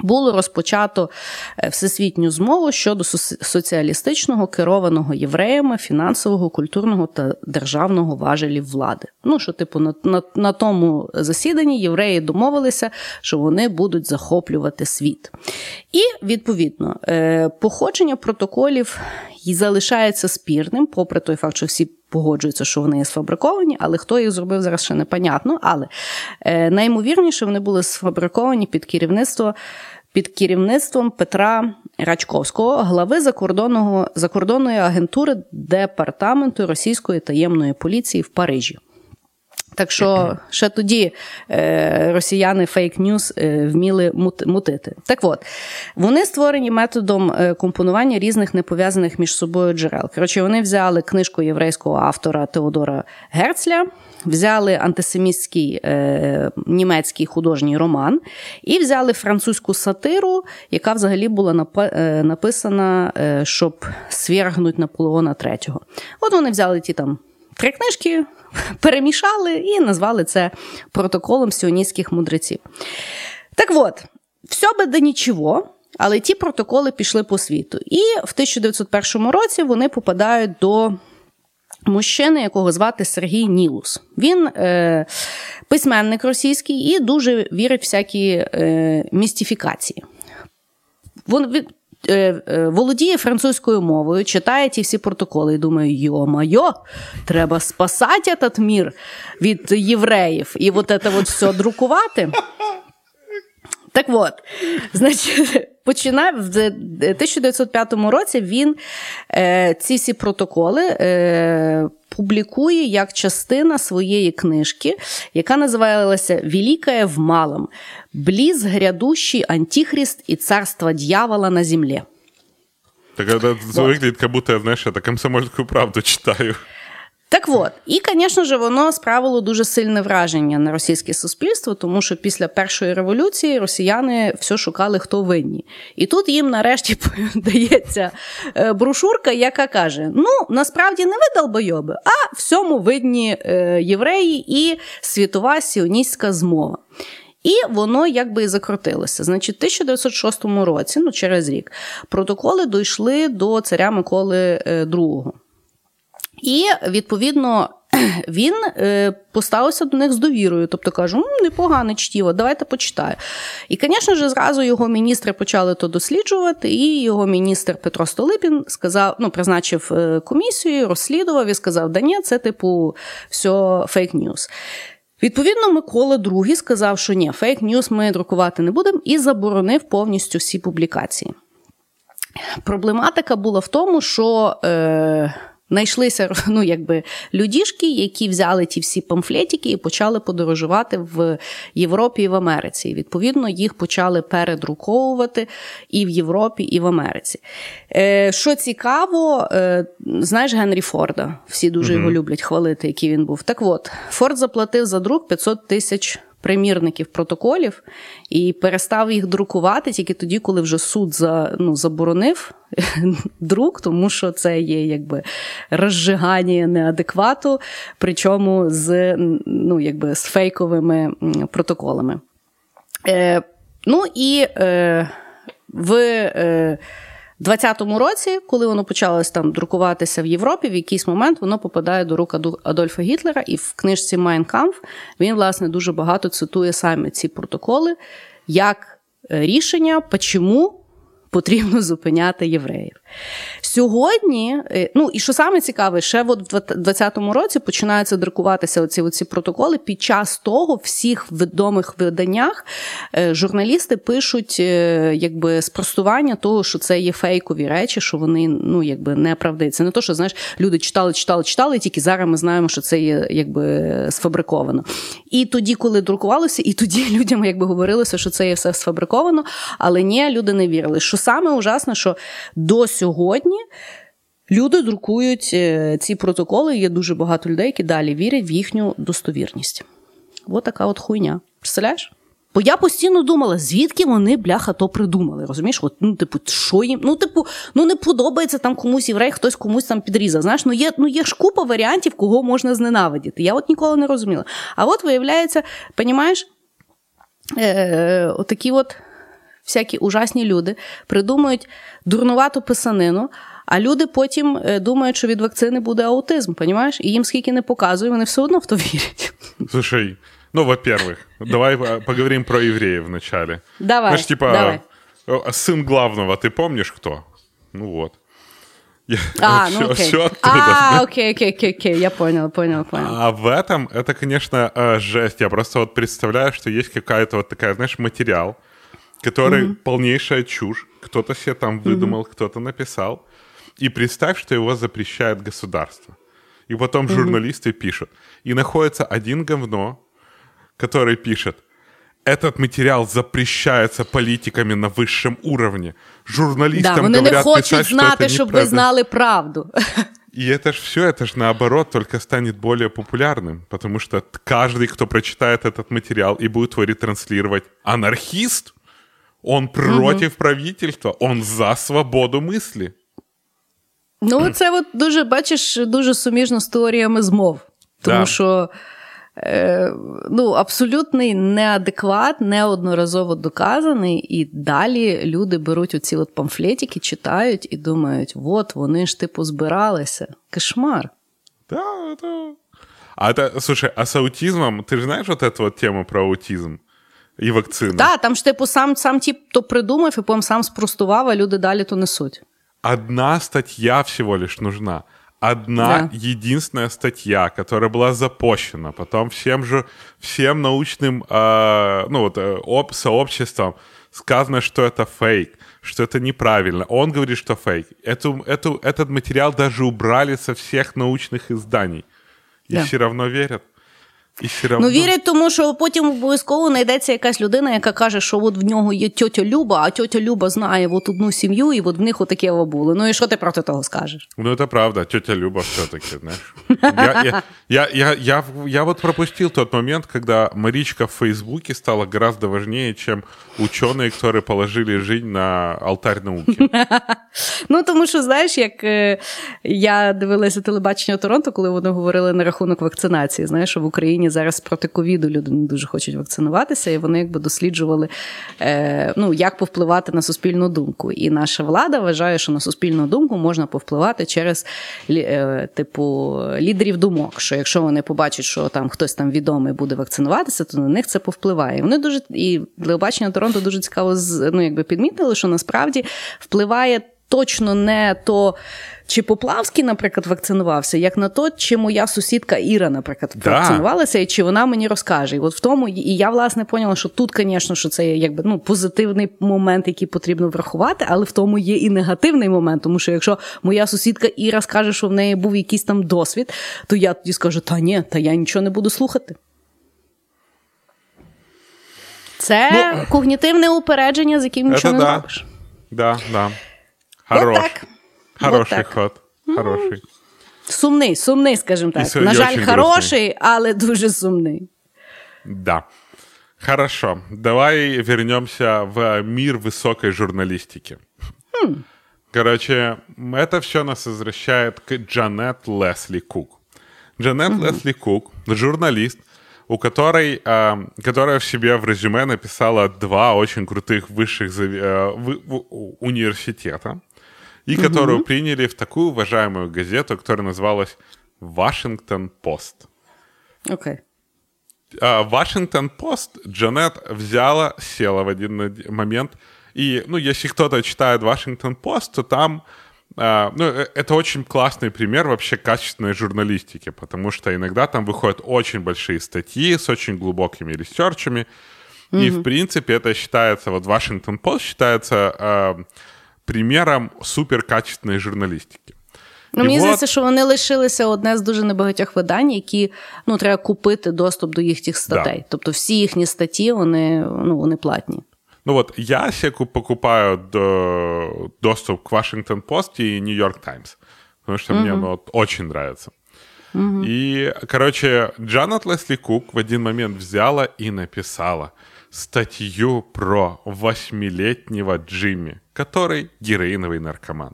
Було розпочато е, всесвітню змову щодо соціалістичного керованого євреями фінансового, культурного та державного важелів влади. Ну що, типу, на, на, на тому засіданні євреї домовилися, що вони будуть захоплювати світ. І відповідно е, походження протоколів і залишається спірним, попри той факт, що всі погоджуються, що вони сфабриковані, але хто їх зробив зараз ще непонятно. Але е, найімовірніше вони були сфабриковані під керівництво. Під керівництвом Петра Рачковського, глави закордонного закордонної агентури департаменту російської таємної поліції в Парижі. Так що ще тоді е, росіяни fake news е, вміли мутити. Так от, вони створені методом е, компонування різних непов'язаних між собою джерел. Коротше, вони взяли книжку єврейського автора Теодора Герцля, взяли антисемітський е, німецький художній роман і взяли французьку сатиру, яка взагалі була е, написана, е, щоб свергнути Наполеона III. От вони взяли ті там три книжки перемішали і назвали це протоколом сіоністських мудреців. Так от, все би до нічого. Але ті протоколи пішли по світу. І в 1901 році вони попадають до мужчини, якого звати Сергій Нілус. Він е, письменник російський і дуже вірить в всякі е, містифікації. Він, володіє французькою мовою, читає ті всі протоколи і думає, йо-майо, треба спасати этот мір від євреїв і от це от все друкувати. Так от, значить, починав в 1905 році він е, ці всі протоколи е, публікує як частина своєї книжки, яка називалася Великая в малом. Близ грядущий антихрист і царство дьявола на землі. Так это выглядит, как будто, знаешь, я комсомольскую правду читаю. Так от, і, звісно ж, воно справило дуже сильне враження на російське суспільство, тому що після першої революції росіяни все шукали, хто винні. І тут їм нарешті [laughs] дається е, брошурка, яка каже: ну, насправді не ви долбойоби, а всьому видні е, євреї і світова сіоністська змова. І воно якби і закрутилося. Значить, в 1906 році, ну через рік, протоколи дійшли до царя Миколи II. І відповідно [clears throat] він е, поставився до них з довірою, тобто каже, непогане чтіво, давайте почитаю. І, звісно ж, зразу його міністри почали то досліджувати, і його міністр Петро Столипін сказав, ну, призначив е, комісію, розслідував і сказав, да ні, це типу все fake news. Відповідно, Микола II сказав, що ні, fake news ми друкувати не будемо, і заборонив повністю всі публікації. Проблематика була в тому, що. Е, Найшлися ну, якби, людішки, які взяли ті всі памфлетики і почали подорожувати в Європі і в Америці. І, Відповідно, їх почали передруковувати і в Європі, і в Америці. Е, Що цікаво, е, знаєш Генрі Форда, всі дуже mm-hmm. його люблять хвалити, який він був. Так от, Форд заплатив за друк 500 тисяч примірників протоколів і перестав їх друкувати тільки тоді, коли вже суд за, ну, заборонив [laughs] друк, тому що це є якби розжигання неадеквату, причому з ну, якби, з фейковими протоколами. Е, Ну і е, в. Е, 20-му році, коли воно почалось там друкуватися в Європі, в якийсь момент воно попадає до рук Адольфа Гітлера, і в книжці Mein Kampf він, власне, дуже багато цитує саме ці протоколи як е, рішення, чому потрібно зупиняти євреїв. Сьогодні, е, ну і що саме цікаве, ще от в 2020 році починаються друкуватися оці, оці протоколи. Під час того всіх відомих виданнях е, журналісти пишуть е, якби спростування того, що це є фейкові речі, що вони ну якби не правди. Це не то, що знаєш, люди читали, читали, читали, тільки зараз ми знаємо, що це є якби сфабриковано. І тоді, коли друкувалося, і тоді [laughs] людям якби говорилося, що це є все сфабриковано, але ні, люди не вірили. Що саме ужасне, що до сьогодні. Люди друкують е, ці протоколи, є дуже багато людей, які далі вірять в їхню достовірність. Ось така от хуйня. Представляєш? Бо я постійно думала, звідки вони, бляха, то придумали. Розумієш? От, Ну, типу, що їм? Ну, типу, ну не подобається там комусь єврей, хтось комусь там підрізав. Знаєш, ну є ну є ж купа варіантів, кого можна зненавидіти. Я от ніколи не розуміла. А от виявляється, понімаєш, е, отакі от всякі ужасні люди придумують дурнувату писанину. А люди потім е, думають, що від вакцини буде аутизм, понімаєш? І їм скільки не показує, вони все одно в то вірять. Слушай, ну, во-первых, давай поговорим про евреев вначале. Давай, Знаешь, типа, давай. сын главного, ты помнишь кто? Ну вот. Я, а, все, [laughs] ну окей. Все а, окей, окей, окей, окей, я понял, понял, понял. А в этом, это, конечно, э, жесть. Я просто вот представляю, что есть какая-то вот такая, знаешь, материал, который mm-hmm. полнейшая чушь. Кто-то себе там выдумал, mm-hmm. кто-то написал. И представь, что его запрещает государство. И потом mm-hmm. журналисты пишут. И находится один говно, который пишет, этот материал запрещается политиками на высшем уровне. Журналистам да, вони говорят не хочуть писать, знати, щоб ви знали правду. И это ж все, это ж наоборот только станет более популярным, потому что каждый, кто прочитает этот материал и будет его ретранслировать, анархист, он против угу. правительства, он за свободу мислі. Ну, це от дуже, бачиш, дуже суміжно з теоріями змов. Тому да. що е, ну, абсолютний неадекват, неодноразово доказаний, і далі люди беруть оці от памфлетики, читають і думають, от вони ж типу збиралися. Кошмар. Да, да. А это, слушай, а с аутизмом, ты же знаешь вот эту вот тему про аутизм? і вакцини. Так, там ж типу сам сам ті, хто придумав, і потім сам спростував, а люди далі то несуть. Одна статья всего лишь нужна. Одна да. единственная статья, которая была запущена, потом всем же, всем научным э, ну, вот, э, об, сообществом сказано, что это фейк, что это неправильно. Он говорит, что фейк. Эту, эту, этот материал даже убрали со всех научных изданий. И да. все равно верят. І все равно... Ну, вірять, тому що потім обов'язково знайдеться якась людина, яка каже, що от в нього є тьотя Люба, а тьотя Люба знає от одну сім'ю, і от в них отаке було. Ну і що ти проти того скажеш? Ну, це правда, тьотя Люба все-таки, знаєш. Я, я, я, я, я, я вот пропустил тот момент, когда Маричка в Фейсбуке стала гораздо важнее, чем ученые, которые положили жизнь на алтарь науки. [laughs] Ну, тому що, знаєш, як я дивилася телебачення Торонто, коли вони говорили на рахунок вакцинації, знаєш, що в Україні Україні зараз проти ковіду люди не дуже хочуть вакцинуватися, і вони якби досліджували, е, ну, як повпливати на суспільну думку. І наша влада вважає, що на суспільну думку можна повпливати через е, типу лідерів думок. Що якщо вони побачать, що там хтось там відомий буде вакцинуватися, то на них це повпливає. Вони дуже і телебачення Торонто дуже цікаво ну, якби підмітили, що насправді впливає точно не то. Чи Поплавський, наприклад, вакцинувався, як на то, чи моя сусідка Іра, наприклад, да. вакцинувалася, і чи вона мені розкаже. І от в тому, і я власне поняла, що тут, звісно, що це є якби ну позитивний момент, який потрібно врахувати, але в тому є і негативний момент. Тому що якщо моя сусідка Іра скаже, що в неї був якийсь там досвід, то я тоді скажу: та ні, та я нічого не буду слухати. Це ну, когнітивне упередження, з яким нічого не да. робиш. Да, да. Хорош. Вот так. Хороший вот так. ход. Хороший. Сумний, сумний, скажімо так. На жаль, хороший, але дуже сумний. Да. Хорошо. Давай вернемся в мир высокой журналистики. Хм. Короче, это все нас возвращает к Джанет Лесли Кук. Джанет угу. Лесли Кук, журналист, у которой, э, которая в себе в резюме написала два очень крутых высших э, в, в, университета и которую угу. приняли в такую уважаемую газету, которая называлась «Вашингтон Пост». Окей. Okay. «Вашингтон Пост» Джанет взяла, села в один момент, и, ну, если кто-то читает «Вашингтон Пост», то там Uh, ну, э, это очень классный пример вообще качественной журналистики, потому что иногда там выходят очень большие статьи с очень глубокими ресерчами, mm-hmm. и, в принципе, это считается, вот Вашингтон Пост считается uh, примером суперкачественної журналістики. Ну, Мені вот... здається, що вони лишилися одне з дуже небагатьох видань, які ну, треба купити доступ до їхніх статей. Да. Тобто всі їхні статті вони ну, вони платні. Ну вот я себе покупаю до, доступ к Washington Post и New York Times, потому что mm-hmm. мне оно вот, очень нравится. Mm-hmm. И, короче, Джанет Лесли Кук в один момент взяла и написала статью про восьмилетнего Джимми, который героиновый наркоман.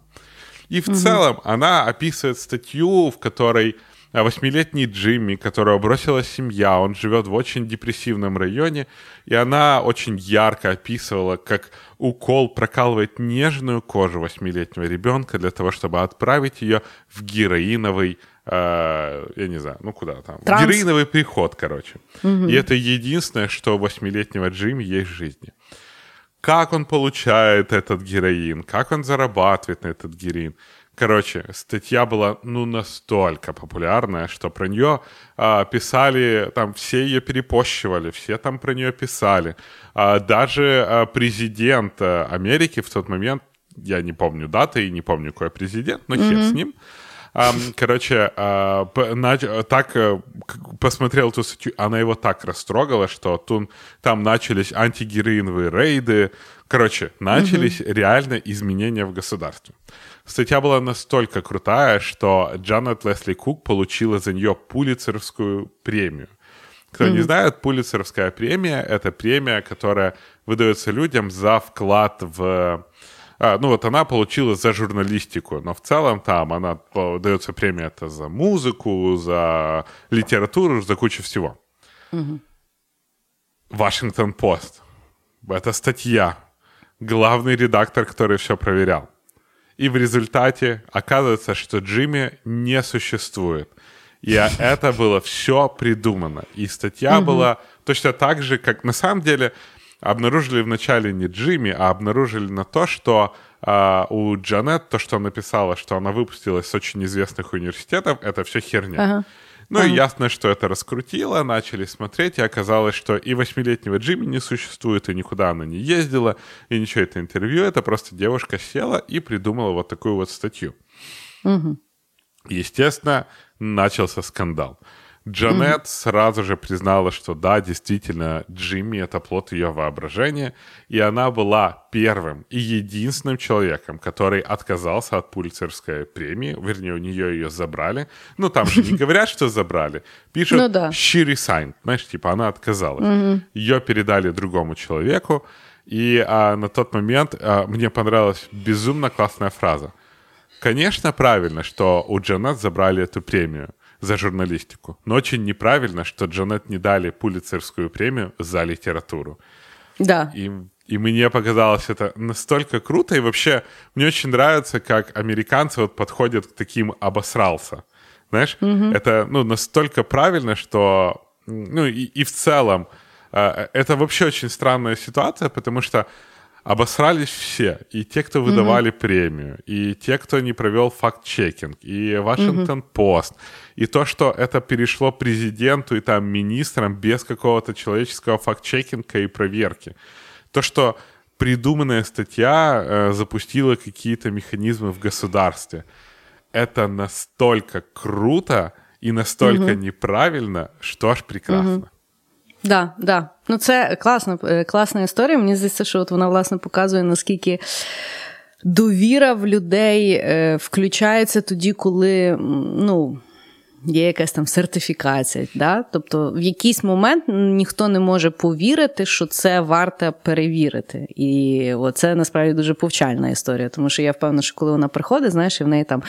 И в угу. целом она описывает статью, в которой восьмилетний Джимми, которого бросила семья, он живет в очень депрессивном районе, и она очень ярко описывала, как укол прокалывает нежную кожу восьмилетнего ребенка для того, чтобы отправить ее в героиновый э, я не знаю, ну куда там, Транс. героиновый приход, короче. Угу. И это единственное, что у восьмилетнего Джимми есть в жизни. Как он получает этот героин, как он зарабатывает на этот героин. Короче, статья была, ну, настолько популярная, что про нее а, писали, там, все ее перепощивали, все там про нее писали. А, даже а, президент а, Америки в тот момент, я не помню даты и не помню, какой президент, но mm-hmm. хер с ним, Короче, а, так э, посмотрел эту статью, она его так растрогала, что там начались антигероиновые рейды. Короче, начались угу. реально изменения в государстве. Статья была настолько крутая, что Джанет Лесли Кук получила за нее Пулицеровскую премию. Кто mm-hmm. не знает, Пулицеровская премия — это премия, которая выдается людям за вклад в ну вот она получила за журналистику, но в целом там она дается премия это за музыку, за литературу, за кучу всего. Вашингтон Пост. Это статья. Главный редактор, который все проверял. И в результате оказывается, что Джимми не существует. И это было все придумано. И статья была точно так же, как на самом деле обнаружили вначале не Джимми, а обнаружили на то, что а, у Джанет, то, что она написала, что она выпустилась с очень известных университетов, это все херня. Ага. Ну ага. и ясно, что это раскрутило, начали смотреть, и оказалось, что и восьмилетнего Джимми не существует, и никуда она не ездила, и ничего, это интервью, это просто девушка села и придумала вот такую вот статью. Угу. Естественно, начался скандал. Джанет mm-hmm. сразу же признала, что да, действительно, Джимми — это плод ее воображения, и она была первым и единственным человеком, который отказался от Пульцерской премии, вернее, у нее ее забрали. Ну, там же не [laughs] говорят, что забрали. Пишут ну, да. «she resigned», знаешь, типа она отказалась. Mm-hmm. Ее передали другому человеку, и а, на тот момент а, мне понравилась безумно классная фраза. Конечно, правильно, что у Джанет забрали эту премию, за журналистику. Но очень неправильно, что Джанет не дали Пулицерскую премию за литературу. Да. И, и мне показалось это настолько круто. И вообще мне очень нравится, как американцы вот подходят к таким «обосрался». Знаешь, угу. это ну, настолько правильно, что... Ну и, и в целом э, это вообще очень странная ситуация, потому что обосрались все. И те, кто выдавали mm-hmm. премию, и те, кто не провел факт-чекинг, и Вашингтон-Пост, mm-hmm. и то, что это перешло президенту и там министрам без какого-то человеческого факт-чекинга и проверки. То, что придуманная статья э, запустила какие-то механизмы в государстве. Это настолько круто и настолько mm-hmm. неправильно, что аж прекрасно. Mm-hmm. Да, да. Ну це класна, е, класна історія. Мені здається, що от вона власне показує, наскільки. Довіра в людей е, включається тоді, коли ну, є якась там сертифікація. Да? Тобто, в якийсь момент ніхто не може повірити, що це варто перевірити. І це насправді дуже повчальна історія, тому що я впевнена, що коли вона приходить, знаєш, і в неї там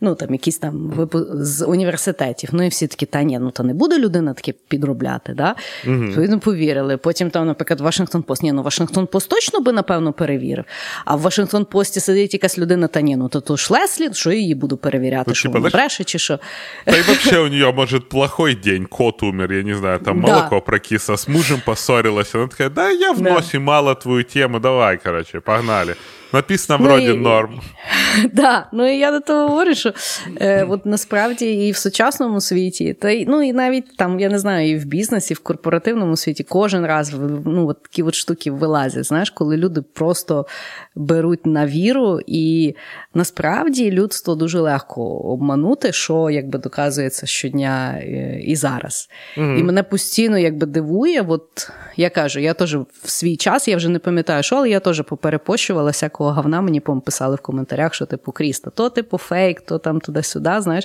ну там якісь там з університетів. Ну і всі такі, та ні, ну то не буде людина таке підробляти. Да? Угу. Відповідно, повірили. Потім там, наприклад, Вашингтон Пост. Ні, ну Вашингтон Пост точно би, напевно, перевірив. А в Вашингтон Пості сидить якась людина, та ні, ну то то Шлеслі, що її буду перевіряти, ну, що вона бреше чи що. Та й взагалі у нее, може, плохой день, кот умер, я не знаю, там молоко да. прокисло, с мужем поссорилась. Она такая, да, я в носе да. мало твою тему, давай, короче, погнали. Написано ну, вроді і... норм. [laughs] Да, ну і я до того говорю, що е, от насправді і в сучасному світі, та й ну і навіть там, я не знаю, і в бізнесі, і в корпоративному світі кожен раз ну, от такі от штуки вилазять. Знаєш, коли люди просто беруть на віру, і насправді людство дуже легко обманути, що якби доказується щодня е, і зараз. mm І мене постійно якби дивує, от я кажу, я теж в свій час, я вже не пам'ятаю, що, але я теж поперепощувала всякого говна, мені писали в коментарях, що типу Кріста, то типу фейк, то там туди-сюди, знаєш.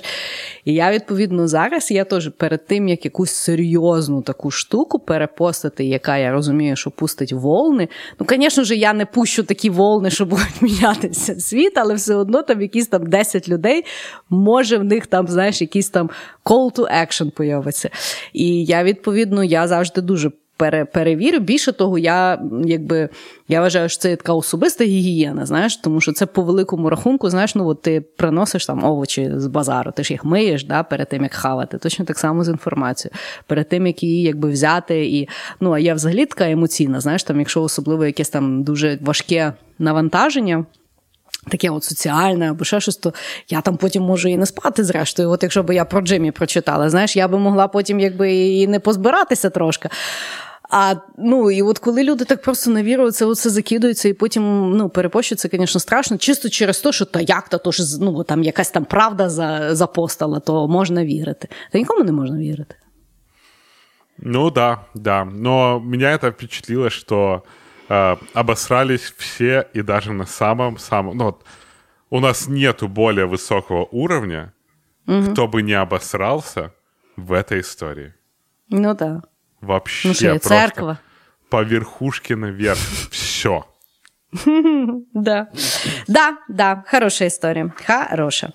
І я, відповідно, зараз я теж перед тим, як якусь серйозну таку штуку перепостити, яка я розумію, що пустить волни. Ну, звісно ж, я не пущу такі волни, що будуть [laughs] мінятися світ, але все одно там якісь там 10 людей, може в них там, знаєш, якийсь там call to action появиться. І я, відповідно, я завжди дуже пере, перевірю. Більше того, я якби я вважаю, що це така особиста гігієна, знаєш, тому що це по великому рахунку, знаєш, ну от ти приносиш там овочі з базару, ти ж їх миєш да, перед тим, як хавати. Точно так само з інформацією, перед тим, як її якби взяти. І ну а я взагалі така емоційна, знаєш, там, якщо особливо якесь там дуже важке навантаження. Таке от соціальне або ще щось, то я там потім можу і не спати, зрештою. От якщо б я про Джимі прочитала, знаєш, я би могла потім якби і не позбиратися трошки. А ну і от коли люди так просто на віру це оце закидуються і потім ну, перепощують, це, звісно, страшно. Чисто через те, що та як то, то ж ну, там якась там правда за, запостала, то можна вірити. Та нікому не можна вірити. Ну да, да. Но меня это впечатлило, что э, обосрались все и даже на самом-самом... Ну, вот, у нас нету более высокого уровня, угу. кто бы не обосрался в этой истории. Ну да. Вообще ну, что, просто церква. по верхушке наверх. Все. [laughs] Да, да, да, хороша історія. Хороша.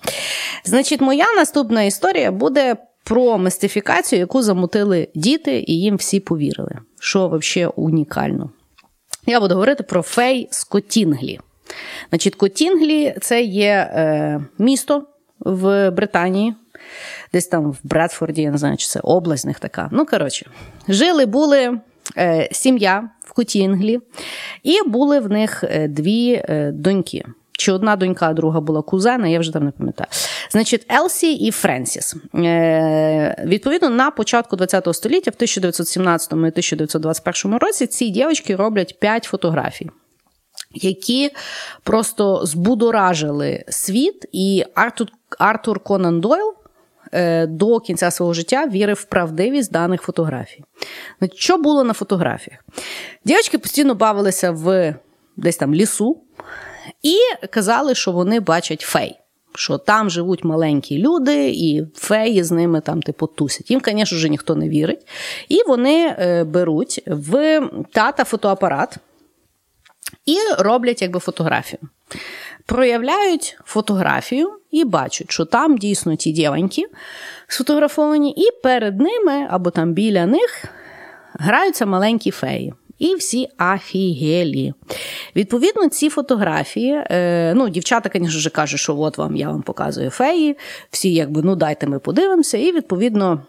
Значить, моя наступна історія буде про мистифікацію, яку замутили діти, і їм всі повірили. Що взагалі унікально. Я буду говорити про фей з Котінглі. Значить, Котінглі це є е, місто в Британії десь там в Бредфорді, я не знаю, чи це область них така. Ну, коротше, жили, були е, сім'я в Котінглі, і були в них е, дві е, доньки. Чи одна донька, а друга була кузена, я вже там не пам'ятаю. Значить, Елсі і Френсіс. Е, Відповідно, на початку ХХ століття, в 1917 і 1921 році, ці дівчатки роблять п'ять фотографій. Які просто збудоражили світ, і Артур Артур Конан Дойл Е, до кінця свого життя вірив в правдивість даних фотографій. Що було на фотографіях? Дівчатки постійно бавилися в десь там лісу і казали, що вони бачать фей. Що там живуть маленькі люди, і феї з ними там типу тусять. Їм, звісно, вже ніхто не вірить. І вони е, беруть в тата фотоапарат і роблять якби фотографію. Проявляють фотографію і бачать, що там дійсно ті діваньки сфотографовані, і перед ними або там біля них граються маленькі феї. І всі афігелі. Відповідно, ці фотографії, е, ну, дівчата, звісно ж, кажуть, що от вам я вам показую феї. Всі, якби, ну дайте ми подивимося. І відповідно,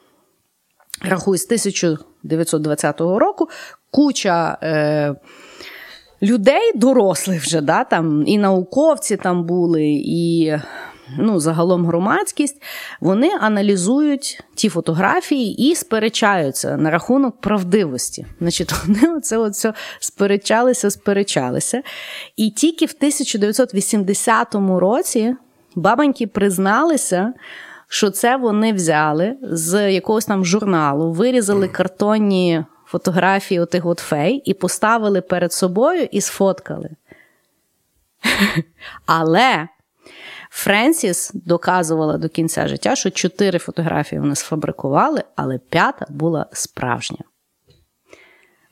рахуй, з 1920 року куча. Е, Людей дорослих вже, да, там і науковці там були, і ну, загалом громадськість, вони аналізують ті фотографії і сперечаються на рахунок правдивості. Значить, вони оце оце сперечалися, сперечалися. І тільки в 1980 році бабоньки призналися. Що це вони взяли з якогось там журналу, вирізали картонні фотографії отих от фей і поставили перед собою і сфоткали. [laughs] Але Френсіс доказувала до кінця життя, що чотири фотографії вони сфабрикували, але п'ята була справжня.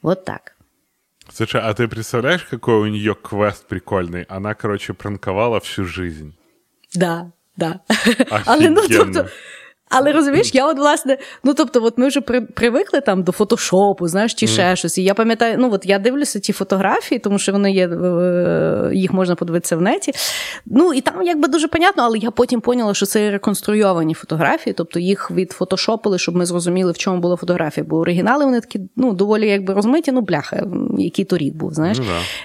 Вот так. Слушай, а ты представляешь, какой у нее квест прикольный? Она, короче, пранковала всю жизнь. Да, да. Але ну, тобто, але розумієш, я от власне, ну тобто, от ми вже при, привикли там до фотошопу, знаєш, чи ще mm. щось. І я пам'ятаю, ну от я дивлюся ті фотографії, тому що вони є, е, їх можна подивитися в неті. Ну і там якби дуже понятно, але я потім поняла, що це реконструйовані фотографії, тобто їх відфотошопили, щоб ми зрозуміли, в чому була фотографія. Бо оригінали вони такі ну, доволі якби розмиті, ну бляха, який то рік був, знаєш.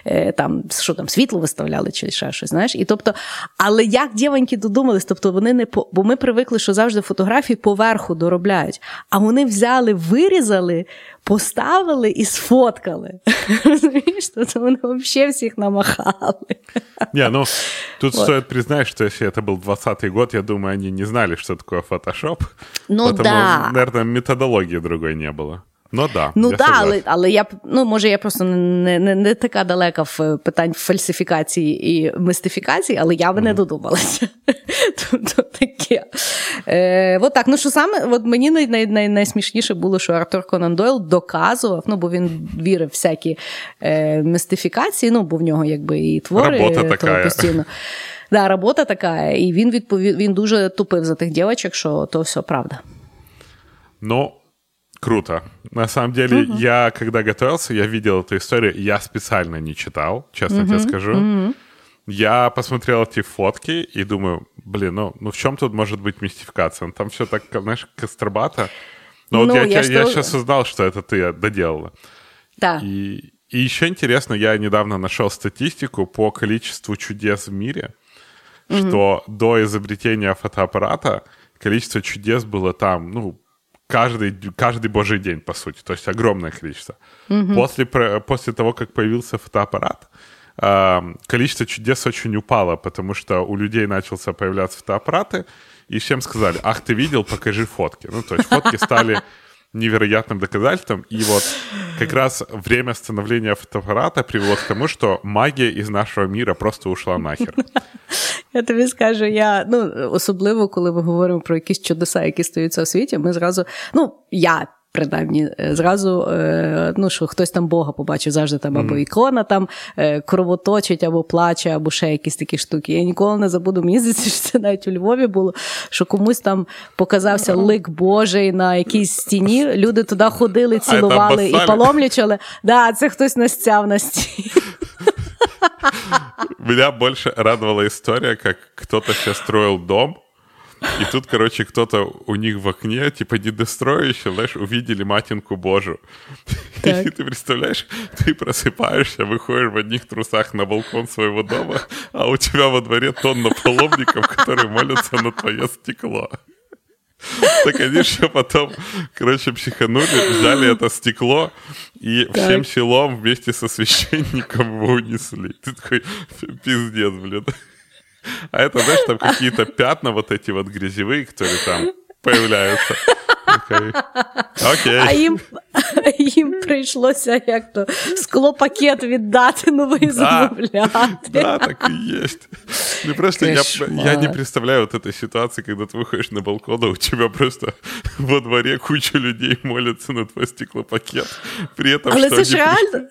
Mm, там, Що там, світло виставляли чи ще щось, знаєш. І тобто, але як дівоньки додумались, тобто вони не по. Бо ми привикли, що завжди фотографії фотографії поверху доробляють. А вони взяли, вирізали, поставили і сфоткали. [laughs] Розумієш, Тобто вони взагалі всіх намахали. Не, ну тут вот. стоит признать, что если это был 20 год, я думаю, они не знали, что такое фотошоп. Ну потому, да. наверное, методологии другой не было. Ну да, ну да, але але я ну може я просто не не, не така далека в питань фальсифікації і мистифікації, але я би mm. не додумалася. [laughs] Тобто таке. Е, от так, ну що саме от мені най, най, най, найсмішніше було, що Артур Конан Дойл доказував, ну бо він вірив в всякі е, мистифікації, ну бо в нього якби і твори Робота така. постійно. Да, робота така, і він відповів, він дуже тупив за тих дівчаток, що то все правда. Ну, Круто. На самом деле, угу. я, когда готовился, я видел эту историю, я специально не читал, честно угу. тебе скажу. Угу. Я посмотрел эти фотки и думаю, блин, ну, ну в чем тут может быть мистификация? Ну, там все так, знаешь, кострбато. Но ну, вот я, я, я, что... я сейчас узнал, что это ты доделала. Да. И, и еще интересно, я недавно нашел статистику по количеству чудес в мире, угу. что до изобретения фотоаппарата количество чудес было там, ну, каждый, каждый божий день, по сути. То есть огромное количество. Угу. После, после того, как появился фотоаппарат, количество чудес очень упало, потому что у людей начался появляться фотоаппараты, и всем сказали, ах, ты видел, покажи фотки. Ну, то есть фотки стали невероятным доказательством. И вот как раз время становления фотоаппарата привело к тому, что магия из нашого мира просто ушла нахер. Я тобі скажу, я ну особливо, коли ми говоримо про якісь чудеса, які стаються у світі, ми зразу, ну я принаймні, е, зразу, е, ну що хтось там Бога побачив, завжди там або ікона там е, кровоточить, або плаче, або ще якісь такі штуки. Я ніколи не забуду, мені здається, що це навіть у Львові було, що комусь там показався лик Божий на якійсь стіні. Люди туди ходили, цілували і паломлячали. Да, це хтось настяв на стіні. [laughs] Меня больше радовала история, как кто-то себе строил дом, И тут, короче, кто-то у них в окне, типа недостроящие, знаешь, увидели матинку Божию. Так. И ты представляешь, ты просыпаешься, выходишь в одних трусах на балкон своего дома, а у тебя во дворе тонна паломников, которые молятся на твое стекло. [laughs] Так они еще потом, короче, психанули, взяли это стекло и так. всем селом вместе со священником его унесли. Ты такой, пиздец, блин. А это, знаешь, там какие-то пятна вот эти вот грязевые, которые там появляются. Окей. А їм їм [laughs] прийшлося як то склопакет віддати новий замовляти. Да, так и есть. Ну просто я, я не представляю вот этой ситуации, когда ты выходишь на балкон, а у тебя просто во дворе куча людей молятся на твой стеклопакет. При этом, Але что це ж реально.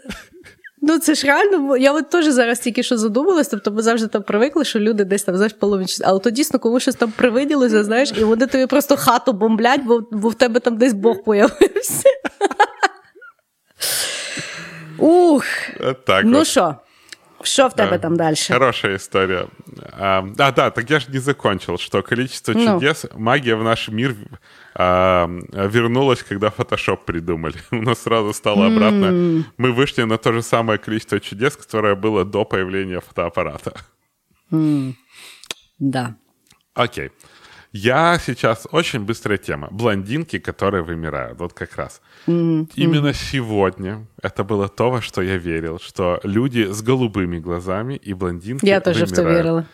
Ну, це ж реально, я от теж зараз тільки що задумалась, тобто ми завжди там привикли, що люди десь там знаєш половинчі, але то дійсно кому щось там привиділося, знаєш, і вони тобі просто хату бомблять, бо, бо в тебе там десь Бог появився. Ух. Так ну що, що в тебе Да. там далі? Хорошая история. А, а, да, так я же не закончил, что количество Ну. чудес, магия в наш мир а, вернулась, когда фотошоп придумали. [laughs] У нас сразу стало обратно. Мы вышли на то же самое количество чудес, которое было до появления фотоаппарата. Да. Окей. Я сейчас очень быстрая тема. Блондинки, которые вымирают. Вот как раз. Именно сегодня это было то, во что я верил, что люди с голубыми глазами и блондинки Я теж в це вымирают. вірила.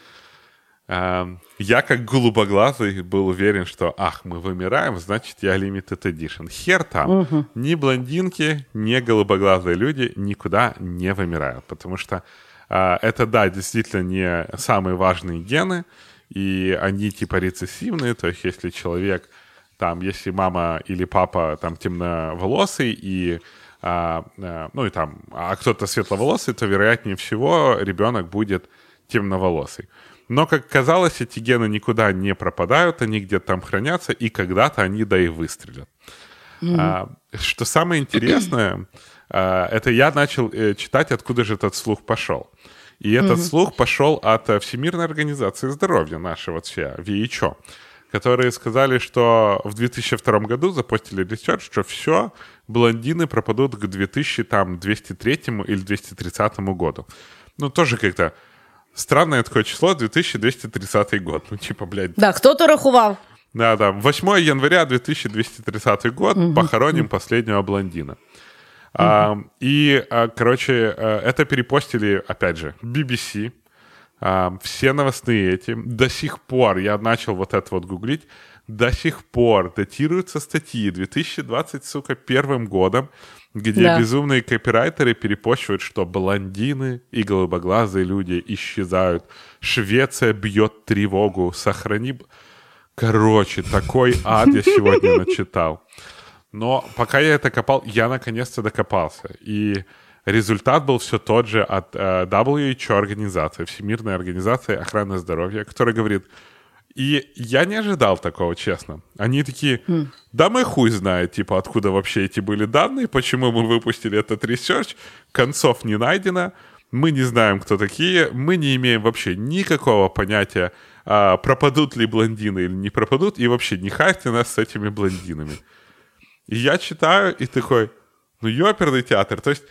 А, Я, как голубоглазый, был уверен, что, ах, мы вымираем, значит, я limited edition. Хер там. Ни блондинки, ни голубоглазые люди никуда не вымирают. Потому что а, это, да, действительно не самые важные гены, и они типа рецессивные, то есть если человек, там, если мама или папа там темноволосый, и а, а, ну и там, а кто-то светловолосый, то вероятнее всего ребенок будет темноволосый. Но, как казалось, эти гены никуда не пропадают, они где-то там хранятся, и когда-то они да и выстрелят. А, что самое интересное, а, это я начал э, читать, откуда же этот слух пошел. И этот слух пошел от э, Всемирной организации здоровья, вот все, WHO, которые сказали, что в 2002 году запустили research, что все, блондины пропадут к 2203 или 230 году. Ну, тоже как-то странное такое число, 2230 год. Ну, типа, блядь, Да, хто-то рахував. да, да. 8 января 2230 год похороним последнего блондина. А, и, а, короче, а, это перепостили, опять же, BBC, все новостные эти. До сих пор, я начал вот это вот гуглить, до сих пор датируются статьи 2020, сука, первым годом, где Да. безумные копирайтеры перепощивают, что блондины и голубоглазые люди исчезают. Швеция бьет тревогу. Сохрани... Короче, такой ад я сегодня [laughs] начитал. Но пока я это копал, я наконец-то докопался. И результат был все тот же от э, WHO организации, Всемирной организации охраны здоровья, которая говорит, и я не ожидал такого, честно. Они такие, да мы хуй знает, типа, откуда вообще эти были данные, почему мы выпустили этот research, концов не найдено, мы не знаем, кто такие, мы не имеем вообще никакого понятия, а, пропадут ли блондины или не пропадут, и вообще не хайте нас с этими блондинами. И я читаю, и такой, ну, ёперный театр. То есть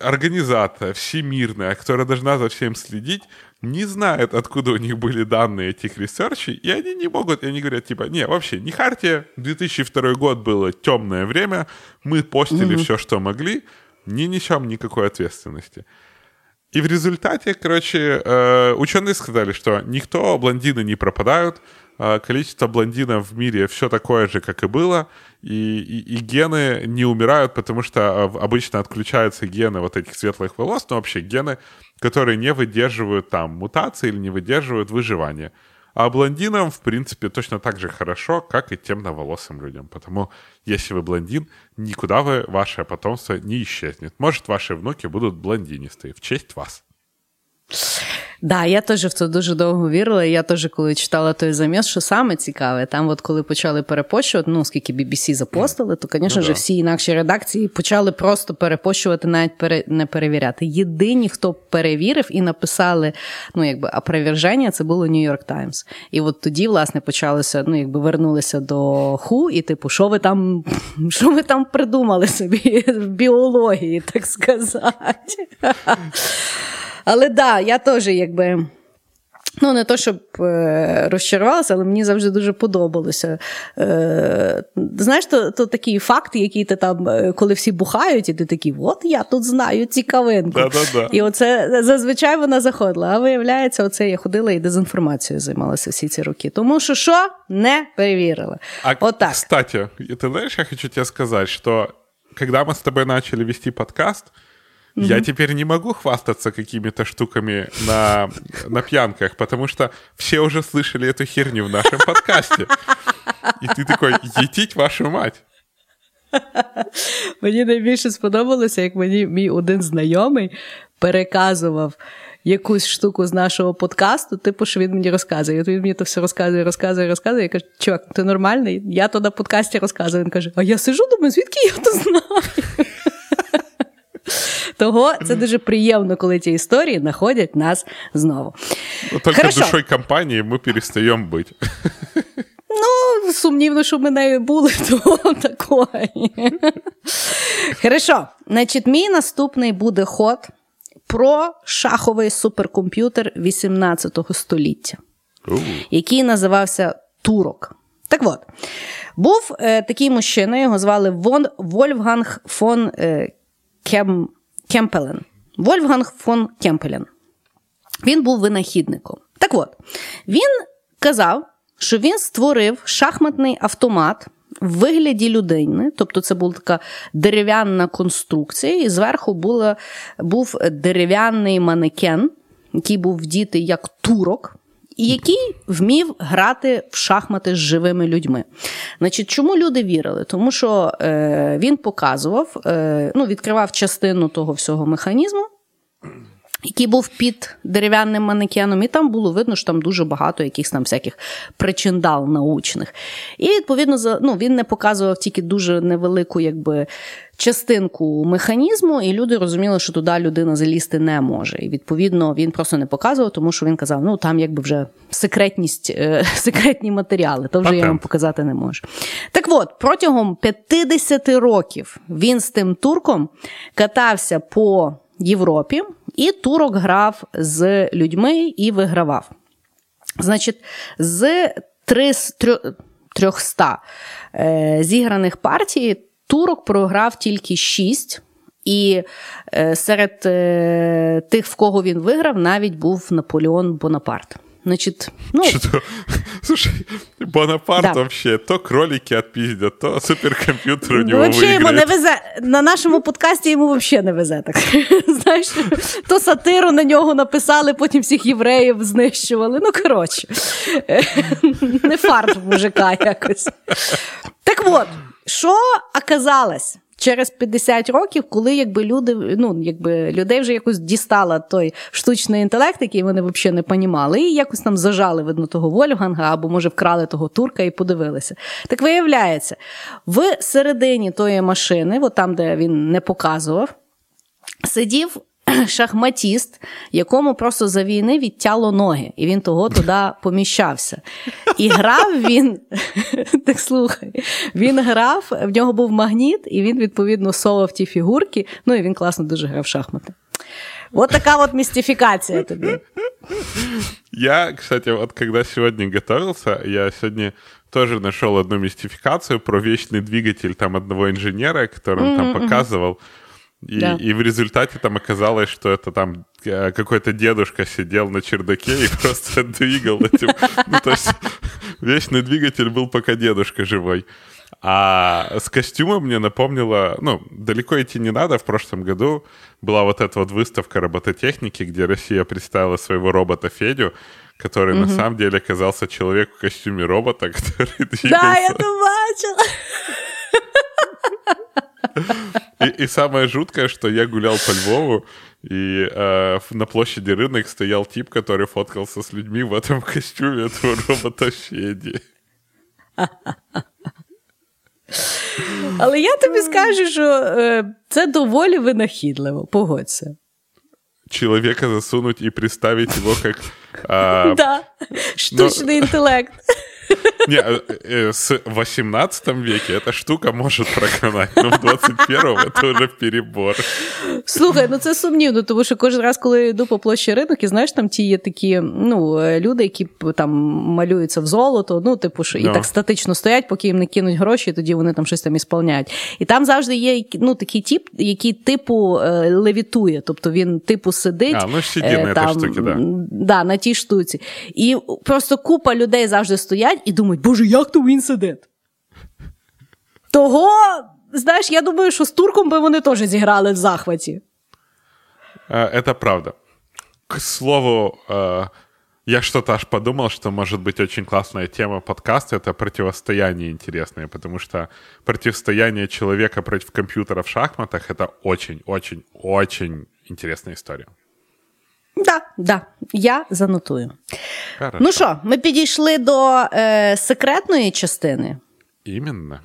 организация всемирная, которая должна за всем следить, не знает, откуда у них были данные этих research ей, и они не могут, и они говорят, типа, не, вообще, не хартия, 2002 год было темное время, мы постили все, что могли, не несем никакой ответственности. И в результате, короче, э, ученые сказали, что никто, блондины не пропадают, количество блондинов в мире все такое же, как и было, и, и- и гены не умирают, потому что в- обычно отключаются гены вот этих светлых волос, но вообще гены, которые не выдерживают там мутации или не выдерживают выживания. А блондинам, в принципе, точно так же хорошо, как и темноволосым людям. Потому, если вы блондин, никуда вы, ваше потомство не исчезнет. Может, ваши внуки будут блондинистые в честь вас. Да, я теж в це дуже довго вірила. Я теж, коли читала той заміс, що саме цікаве, там, от коли почали перепощувати, ну скільки BBC запостили, то, звісно Ну ж, всі інакші редакції почали просто перепощувати, навіть пере, не перевіряти. Єдині, хто перевірив і написали ну, якби, опроверження, це було New York Times. І от тоді, власне, почалося, ну, якби вернулися до ху, і типу, що ви там, [laughs] що ви там придумали собі в біології, так сказати. [laughs] Але да, я теж якби. Ну, не то, щоб е, розчарувалася, але мені завжди дуже подобалося. Е, знаєш, то, то такий факт, який ти там, е, коли всі бухають, і ти такий, от я тут знаю цікавинку. Да-да-да. І оце зазвичай вона заходила. А виявляється, оце я ходила і дезінформацією займалася всі ці роки. Тому що що не перевірила. А, Отак. Кстати, и ты знаешь, я хочу тебе сказать, что когда мы с тобой начали вести подкаст, я теперь не могу хвастаться какими-то штуками на, на пьянках, потому что все уже слышали эту херню в нашем подкасте. И ты такой, етить вашу мать. Мені найбільше сподобалося, як мені мій один знайомий переказував якусь штуку з нашого подкасту, типу, що він мені розказує. От він мені то все розказує, розказує, розказує. Я кажу, чувак, ти нормальний? Я то на подкасті розказую. Він каже, а я сижу, думаю, звідки я то знаю? Того це дуже приємно, коли ці історії знаходять нас знову. Ну, Только Хорошо. душой компанії ми перестаємо бути. Ну, сумнівно, що ми нею були, [laughs] то такої. Хорошо. Значить, мій наступний буде ход про шаховий суперкомп'ютер 18 століття, uh. який називався Турок. Так от, був е, такий мужчина, його звали Вон, Вольфганг фон е, Кем, Кемпелен. Вольфганг фон Кемпелен. Він був винахідником. Так от, він казав, що він створив шахматний автомат в вигляді людини, тобто це була така дерев'яна конструкція, і зверху була, був дерев'яний манекен, який був вдітий як турок. Який вмів грати в шахмати з живими людьми. Значить, Чому люди вірили? Тому що е, він показував, е, ну, відкривав частину того всього механізму, який був під дерев'яним манекеном, і там було видно, що там дуже багато якихось там всяких причиндал научних. І, відповідно, ну, він не показував тільки дуже невелику якби, частинку механізму, і люди розуміли, що туди людина залізти не може. І, відповідно, він просто не показував, тому що він казав, ну там якби вже секретність, е, [laughs] секретні матеріали, то вже okay. я вам показати не можу. Так от, протягом 50 років він з тим турком катався по. Європі, і турок грав з людьми і вигравав. Значить, з 300 е, зіграних партій турок програв тільки 6. І е, серед е, тих, в кого він виграв, навіть був Наполеон Бонапарт. Значит, ну... Что? [laughs] Слушай, Бонапарт да. вообще то кролики отпиздят, то суперкомпьютер у него Вообще йому не везе. На нашому подкасті йому взагалі не везе. так. [laughs] Знаєш, То сатиру на нього написали, потім всіх євреїв знищували. Ну, коротше, [laughs] не фарт мужика якось. Так от, що оказалось? Через 50 років, коли якби люди, ну якби людей вже якось дістала той штучний інтелект, який вони взагалі не понімали, і якось там зажали видно того Вольфганга, або може вкрали того турка і подивилися. Так виявляється, в середині тої машини, от там, де він не показував, сидів [clears throat] шахматіст, якому просто за війни відтяло ноги, і він того туди [laughs] поміщався. І грав він, [laughs] так слухай, він грав, в нього був магніт, і він, відповідно, совав ті фігурки. Ну і він класно дуже грав в шахмати. Вот такая вот мистификация тебе. [laughs] Я, кстати, вот когда сегодня готовился, я сегодня тоже нашел одну мистификацию про вечный двигатель там одного инженера, который он там показывал. И, да. и в результате там оказалось, что это там э, какой-то дедушка сидел на чердаке и просто [laughs] двигал этим. Ну, то есть [laughs] вечный двигатель был пока дедушка живой. А с костюмом мне напомнило, ну, далеко идти не надо. В прошлом году была вот эта вот выставка робототехники, где Россия представила своего робота Федю, который угу. на самом деле оказался человек в костюме робота, [laughs] который двигался. Да, я это бачила. И, и самое жуткое, что я гулял по Львову, и э, на площади рынок стоял тип, который фоткался с людьми в этом костюме этого робота Феді. Але я тобі скажу, що е, це доволі винахідливо, погодься. Человека засунуть и представить его как... А, [laughs] да, штучный но... интеллект. Не, э, э, с 18 веке эта штука может проканать, но в 21-му це вже перебор. Слухай, ну це сумнівно, тому що кожен раз, коли я йду по площі ринок, і знаєш, там ті є такі ну, люди, які там малюються в золото, ну, типу, що, і no. так статично стоять, поки їм не кинуть гроші, і тоді вони там щось там ісполняють. І там завжди є ну, такий тип, який типу е, левітує, тобто він типу сидить а, ну, сидить на там, штуки, да. Да, на тій штуці. І просто купа людей завжди стоять і думають, боже, як то він сидить? Того, знаєш, я думаю, що з турком би вони теж зіграли в захваті. Это правда. К слову, Я что-то аж подумал, что может быть очень классная тема подкаста — это противостояние интересное, потому что противостояние человека против компьютера в шахматах — это очень-очень-очень интересная история. Да, да, я занотую. Хорошо. Ну що, ми підійшли до е, секретної частини. Іменно.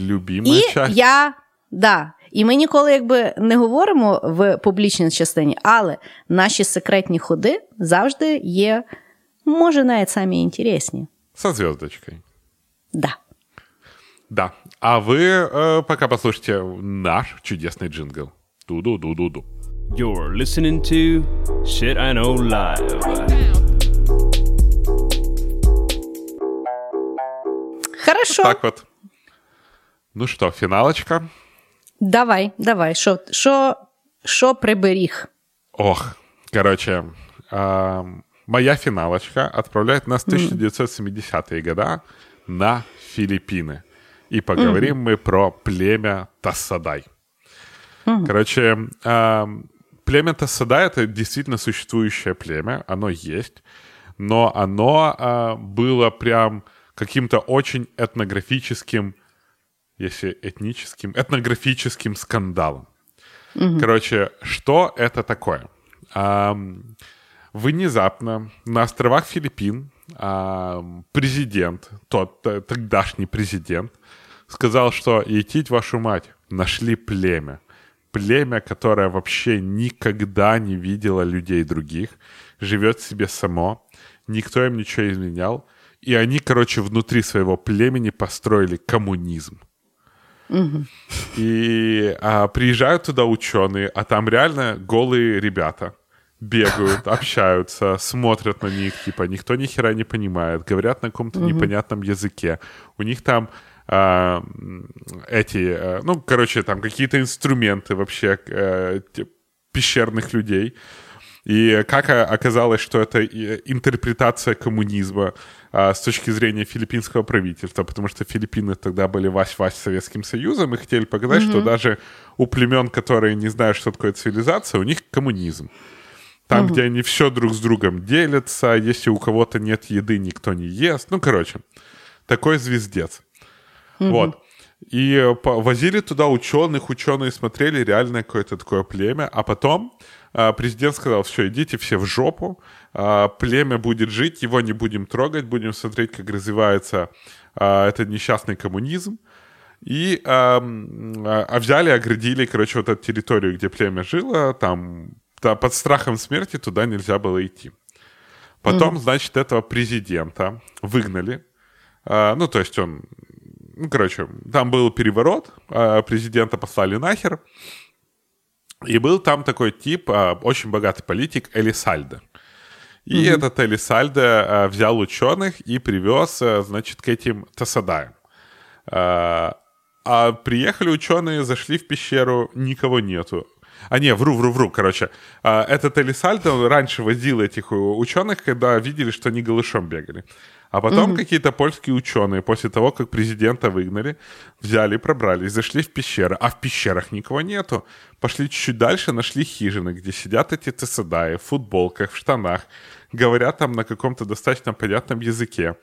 Любима І часть. я, да, і ми ніколи якби не говоримо в публічній частині, але наші секретні ходи завжди є, може, навіть самі інтересні. Со звездочкой. Да. Да. А вы э, пока послушайте наш чудесный джингл. Ду-ду-ду-ду-ду. You're listening to Shit I Know Live. Хорошо. Так вот. Ну что, финалочка? Давай, давай. Що, що, що приберіг? Ох, короче, а, моя финалочка отправляет нас в 1970-е года на Филиппины. И поговорим мы про племя Тассадай. Короче, а, племя Тассадай — это действительно существующее племя, оно есть, но оно а, было прям каким-то очень этнографическим, если этническим, этнографическим скандалом. Короче, что это такое? Ам, внезапно на островах Филиппин ам, президент, тот тогдашний президент, сказал, что «Етить вашу мать, нашли племя». Племя, которое вообще никогда не видело людей других, живет себе само, никто им ничего изменял, и они, короче, внутри своего племени построили коммунизм. И а, приезжают туда ученые, а там реально голые ребята бегают, [laughs] общаются, смотрят на них, типа никто ни хера не понимает, говорят на каком-то непонятном языке. У них там м, эти, э, ну, короче, там какие-то инструменты вообще э, пещерных людей. И как а, оказалось, что это и интерпретация коммунизма а, с точки зрения филиппинского правительства, потому что Филиппины тогда были вась-вась Советским Союзом и хотели показать, что даже у племен, которые не знают, что такое цивилизация, у них коммунизм. Там, где они все друг с другом делятся, если у кого-то нет еды, никто не ест. Ну, короче, такой звездец. Вот. И э, возили туда ученых, ученые смотрели реально какое-то такое племя, а потом а, президент сказал, все, идите все в жопу, а, племя будет жить, его не будем трогать, будем смотреть, как развивается этот несчастный коммунизм. И а, а, взяли, оградили, короче, вот эту территорию, где племя жило, там та- под страхом смерти туда нельзя было идти. Потом, значит, этого президента выгнали. А, ну, то есть он... Ну, короче, там был переворот, а, президента послали нахер. И был там такой тип, а, очень богатый политик, Элисальдо. И этот Элисальдо а, взял ученых и привез, значит, к этим Тасадаям. А, приехали ученые, зашли в пещеру, никого нету. А не, вру, вру, вру, короче. Этот Элисальдо раньше возил этих ученых, когда видели, что они голышом бегали. А потом какие-то польские ученые, после того, как президента выгнали, взяли, пробрались, зашли в пещеры, а в пещерах никого нету. Пошли чуть-чуть дальше, нашли хижины, где сидят эти тесадаи в футболках, в штанах, говорят там на каком-то достаточно понятном языке.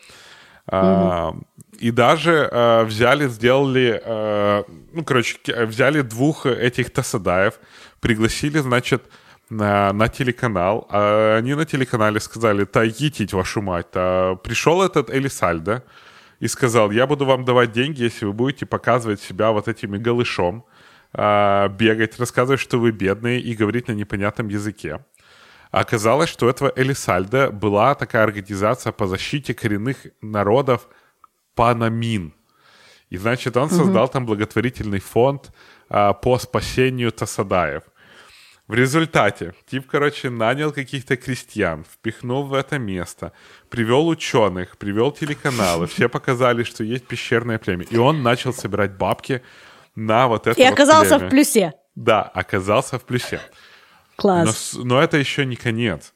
А, и даже а, взяли, сделали, а, ну, короче, взяли двух этих тасадаев, пригласили, значит, на, на телеканал. А они на телеканале сказали, та етить вашу мать. А пришел этот Элисальдо и сказал, я буду вам давать деньги, если вы будете показывать себя вот этими голышом, а, бегать, рассказывать, что вы бедные и говорить на непонятном языке. Оказалось, что у этого Элисальда была такая организация по защите коренных народов Панамин. И, значит, он создал там благотворительный фонд а, по спасению Тасадаев. В результате тип, короче, нанял каких-то крестьян, впихнул в это место, привел ученых, привел телеканалы, все показали, что есть пещерное племя. И он начал собирать бабки на вот это І вот оказався племя. в плюсі. Да, оказался в плюсе. Но, Клас. с- но это еще не конец.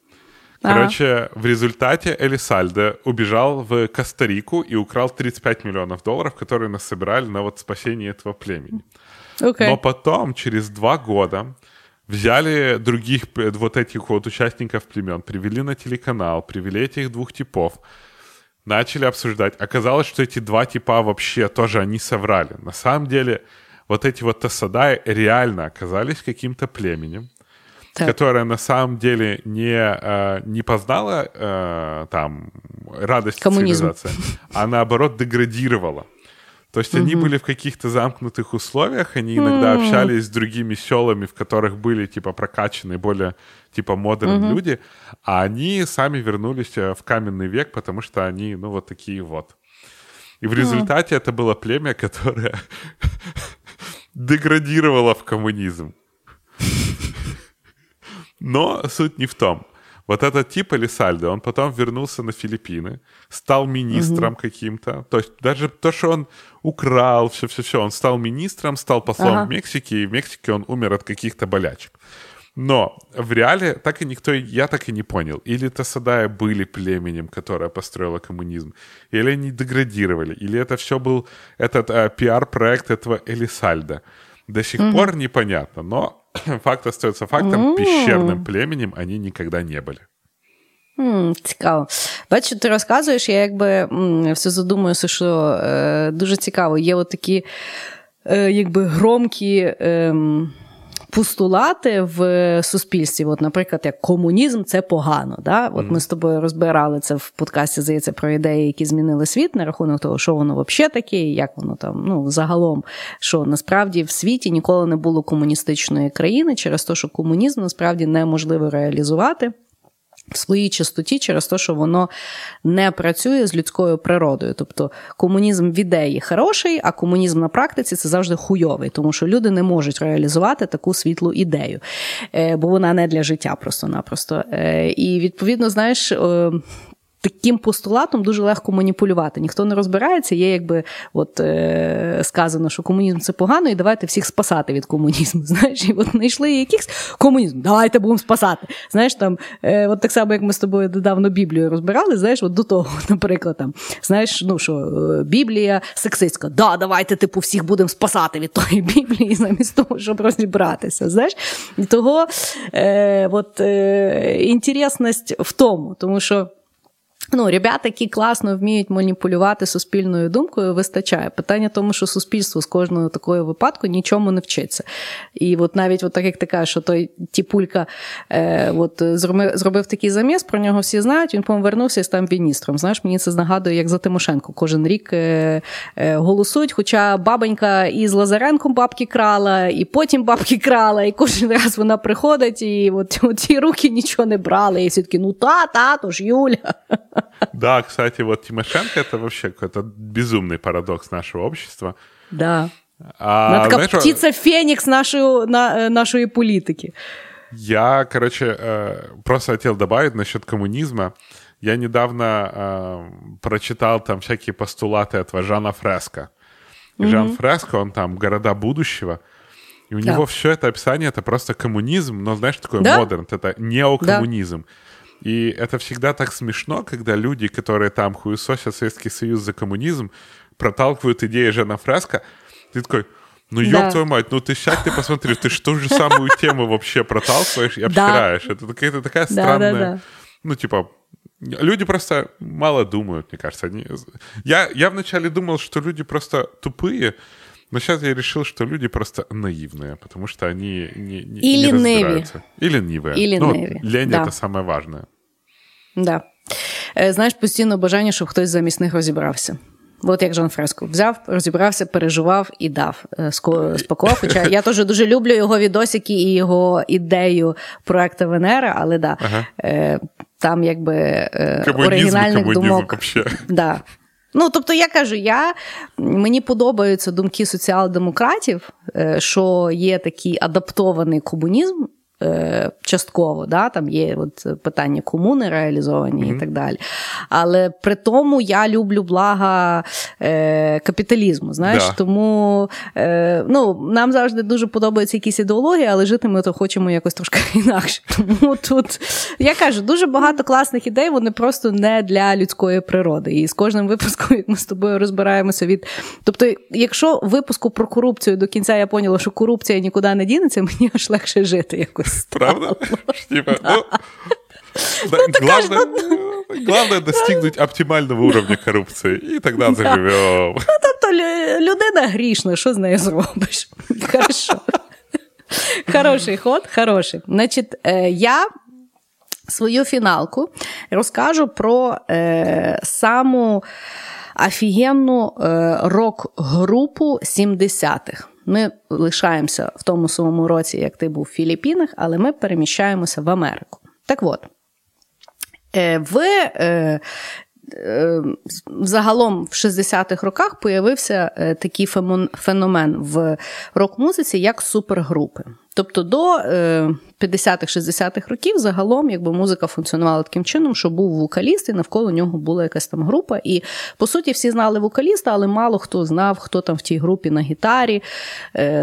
Короче, в результате Элисальдо убежал в Коста-Рику и украл 35 миллионов долларов, которые насобирали на вот спасение этого племени. Окей. Но потом, через два года, взяли других вот этих вот участников племен, привели на телеканал, привели этих двух типов, начали обсуждать. Оказалось, что эти два типа вообще тоже они соврали. На самом деле, вот эти вот Тасадаи реально оказались каким-то племенем, так. которая на самом деле не, э, не познала э, там радость Коммунизм. цивилизации, а наоборот деградировала. То есть они были в каких-то замкнутых условиях, они иногда общались с другими селами, в которых были типа прокачанные, более типа модерн люди, а они сами вернулись э, в каменный век, потому что они, ну, вот такие вот. И в результате это было племя, которое [laughs] деградировало в коммунизм. [laughs] Но суть не в том. Вот этот тип Элисальдо, он потом вернулся на Филиппины, стал министром угу. каким-то. То есть даже то, что он украл, все-все-все, он стал министром, стал послом ага. в Мексике, и в Мексике он умер от каких-то болячек. Но в реале так и никто, я так и не понял, или Тасадая были племенем, которое построило коммунизм, или они деградировали, или это все был этот э, пиар-проект этого Элисальда. До сих угу. пор непонятно, но [coughs] факт остается фактом, mm. піщерним племенем вони ніколи не були. Mm, цікаво. Бачу, ти розказуєш, я якби все задумуюся, що е, дуже цікаво. Є от такі е, якби громкі. Е, постулати в суспільстві. От, наприклад, як комунізм це погано. Да? От ми з тобою розбирали це в подкасті, здається, про ідеї, які змінили світ на рахунок того, що воно взагалі таке, як воно там, ну, загалом, що насправді в світі ніколи не було комуністичної країни через те, що комунізм насправді неможливо реалізувати в своїй чистоті через те, що воно не працює з людською природою. Тобто комунізм в ідеї хороший, а комунізм на практиці це завжди хуйовий, тому що люди не можуть реалізувати таку світлу ідею, е, бо вона не для життя просто-напросто. Е, і відповідно, знаєш, е, таким постулатом дуже легко маніпулювати. Ніхто не розбирається, є якби от е, сказано, що комунізм це погано, і давайте всіх спасати від комунізму. [laughs] Знаєш, і от знайшли якийсь комунізм, давайте будемо спасати. Знаєш, там, е, от так само, як ми з тобою недавно Біблію розбирали, знаєш, от до того, [laughs] наприклад, там, знаєш, ну що е, Біблія сексистська, да, давайте типу всіх будемо спасати від тої Біблії, [laughs] замість того, щоб розібратися. Знаєш, і того е, от, е, інтересність в тому, тому що. Ну, ребята, які класно вміють маніпулювати суспільною думкою, вистачає. Питання в тому, що суспільство з кожного такого випадку нічому не вчиться. І от навіть от так як ти кажеш, що той тіпулька е, от, зробив, зробив такий заміс, про нього всі знають, він повернувся і став міністром. Знаєш, мені це нагадує, як за Тимошенко. Кожен рік е, е, голосують, хоча бабонька із Лазаренком бабки крала, і потім бабки крала, і кожен раз вона приходить, і от, ті руки нічого не брали. І всі такі, ну та, та, то ж Юля. Да, кстати, вот Тимошенко это вообще какой-то безумный парадокс нашего общества. Да. А, Она такая знаешь, птица Феникс нашей, на, э, нашей политики. Я, короче, э, просто хотел добавить насчет коммунизма. Я недавно э, прочитал там всякие постулаты этого Жана Фреско. И mm-hmm. Жан Фреско, он там «Города будущего», и у да. него все это описание — это просто коммунизм, но, знаешь, такой да? модерн, это неокоммунизм. Да. И это всегда так смешно, когда люди, которые там хуесосят Советский Союз за коммунизм, проталкивают идеи Жана Фреско. Ты такой, ну, ёб да. твою мать, ну ты сядь, ты посмотри, ты что же самую тему вообще проталкиваешь и обсираешь. Это какая-то такая странная... Да, да, да. Ну, типа, люди просто мало думают, мне кажется. Они... Я, я вначале думал, что люди просто тупые, но сейчас я решил, что люди просто наивные, потому что они не, не, и не разбираются. И ленивые. И лениві. Ну, лень да. — это самое важное. Да. Знаєш, постійно бажання, щоб хтось замість них розібрався. От як Жан Фреско взяв, розібрався, переживав і дав спакував. Хоча я теж дуже люблю його відосики і його ідею проекту Венера, але да, ага. там якби комунізм, оригінальних комунізм думок. Вообще. Да, Ну, тобто, я кажу, я, мені подобаються думки соціал-демократів, е, що є такий адаптований комунізм, е, частково. Да? Там є от питання комуни реалізовані mm-hmm. і так далі. Але при тому я люблю блага е, капіталізму. Знаєш, да. тому е, ну, нам завжди дуже подобаються якісь ідеології, але жити ми то хочемо якось трошки [laughs] інакше. Тому тут я кажу, дуже багато класних ідей, вони просто не для людської природи. І з кожним випуском, як ми з тобою розбираємося від. Тобто, якщо випуску про корупцію до кінця я поняла, що корупція нікуди не дінеться, [laughs] мені аж легше жити якось. [laughs] Правда? Типа, ну, ну, главное, ну, главное достигнуть оптимального уровня корупції, і тоді заживемо. Ну, тобто людина грішна, що з нею зробиш? Хорошо. Хороший ход, хороший. Значить, е, я свою фіналку розкажу про е, саму офігенну е, рок-групу 70-х. Ми лишаємося в тому самому році, як ти був в Філіппінах, але ми переміщаємося в Америку. Так от, е, в е, е, Загалом в 60-х роках появився такий феномен в рок-музиці, як супергрупи. Тобто до 50-х-60-х років загалом якби музика функціонувала таким чином, що був вокаліст, і навколо нього була якась там група. І по суті, всі знали вокаліста, але мало хто знав, хто там в тій групі на гітарі,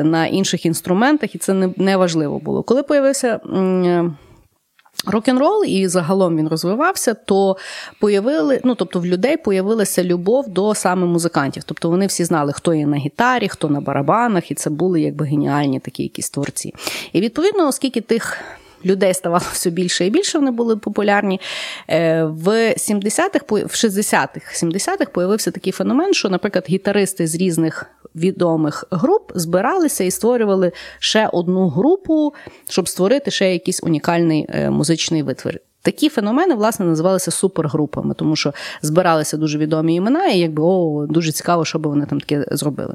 на інших інструментах, і це не важливо було. Коли появився рок-н-рол і загалом він розвивався, то появили, ну тобто в людей появилася любов до саме музикантів. Тобто вони всі знали, хто є на гітарі, хто на барабанах, і це були якби геніальні такі якісь творці. І відповідно, оскільки тих. Людей ставало все більше і більше, вони були популярні. Е, в 70-х, в 60-х, 70-х появився такий феномен, що, наприклад, гітаристи з різних відомих груп збиралися і створювали ще одну групу, щоб створити ще якийсь унікальний е, музичний витвір. Такі феномени, власне, називалися супергрупами, тому що збиралися дуже відомі імена, і якби о, дуже цікаво, що би вони там таке зробили.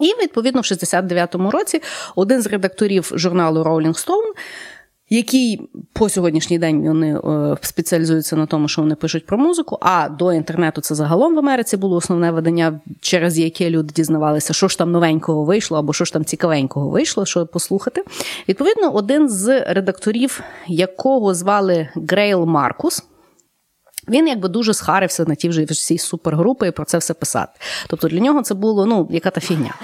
І відповідно в 69-му році один з редакторів журналу Rolling Stone який по сьогоднішній день вони е, спеціалізуються на тому, що вони пишуть про музику. А до інтернету це загалом в Америці було основне видання, через яке люди дізнавалися, що ж там новенького вийшло, або що ж там цікавенького вийшло, що послухати. Відповідно, один з редакторів, якого звали Грейл Маркус. Він якби дуже схарився на ті вже всі супергрупи і про це все писати. Тобто для нього це було ну, яка та фігня.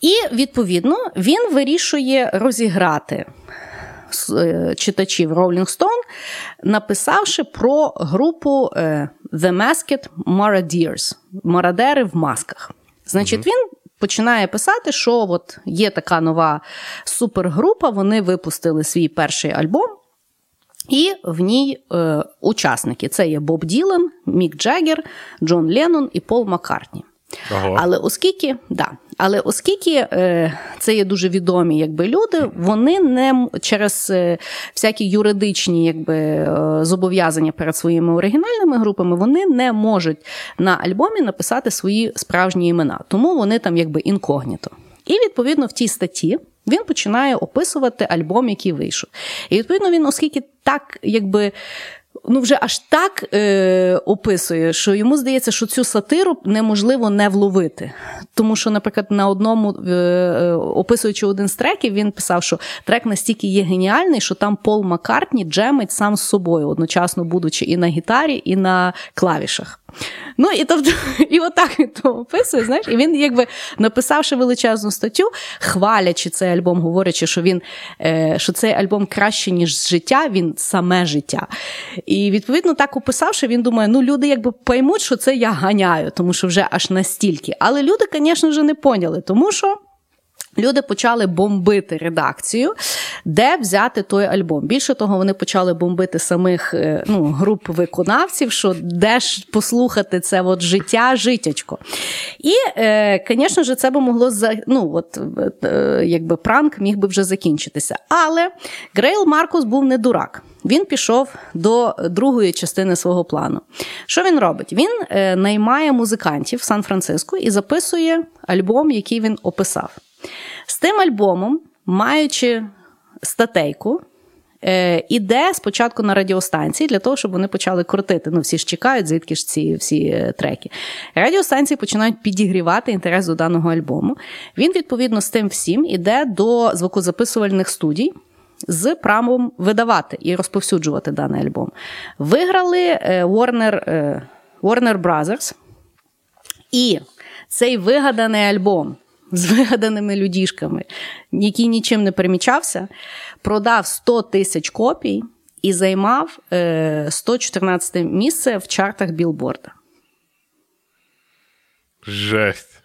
І відповідно він вирішує розіграти читачів Rolling Stone, написавши про групу е, The Masked Maradiers Марадери в масках. Значить, він. Починає писати, що от є така нова супергрупа. Вони випустили свій перший альбом, і в ній е, учасники: це є Боб Ділан, Мік Джаггер, Джон Леннон і Пол Маккартні. Ага. Але оскільки да, але оскільки е, це є дуже відомі якби, люди, вони не через е, всякі юридичні якби, е, зобов'язання перед своїми оригінальними групами, вони не можуть на альбомі написати свої справжні імена. Тому вони там якби інкогніто. І відповідно в тій статті. Він починає описувати альбом, який вийшов. І відповідно він, оскільки так якби ну вже аж так е, описує, що йому здається, що цю сатиру неможливо не вловити. Тому що, наприклад, на одному, е, е, описуючи один з треків, він писав, що трек настільки є геніальний, що там Пол Маккартні джемить сам з собою, одночасно будучи і на гітарі, і на клавішах. Ну і тобто, [laughs] і отак він то описує, знаєш, і він, якби написавши величезну статтю, хвалячи цей альбом, говорячи, що він е, що цей альбом краще, ніж життя, він саме життя. І відповідно так описавши, він думає, ну люди якби поймуть, що це я ганяю, тому що вже аж настільки. Але люди, звісно вже не поняли, тому що. Люди почали бомбити редакцію, де взяти той альбом. Більше того, вони почали бомбити самих е, ну, груп виконавців, що де ж послухати це от життя, життячко. І, звісно е, ж, це би могло ну, от, е, якби пранк міг би вже закінчитися. Але Грейл Маркус був не дурак. Він пішов до другої частини свого плану. Що він робить? Він наймає музикантів в Сан-Франциско і записує альбом, який він описав. З тим альбомом, маючи статейку, е, іде спочатку на радіостанції для того, щоб вони почали крутити. Ну, всі ж чекають, звідки ж ці всі е, треки. Радіостанції починають підігрівати інтерес до даного альбому. Він, відповідно, з тим всім іде до звукозаписувальних студій. з правом видавати і розповсюджувати даний альбом. Виграли е, Warner, Warner Brothers. І цей вигаданий альбом [laughs] з вигаданими людішками, який нічим не примічався, продав 100 тисяч копій і займав е, 114 місце в чартах білборда. Жесть.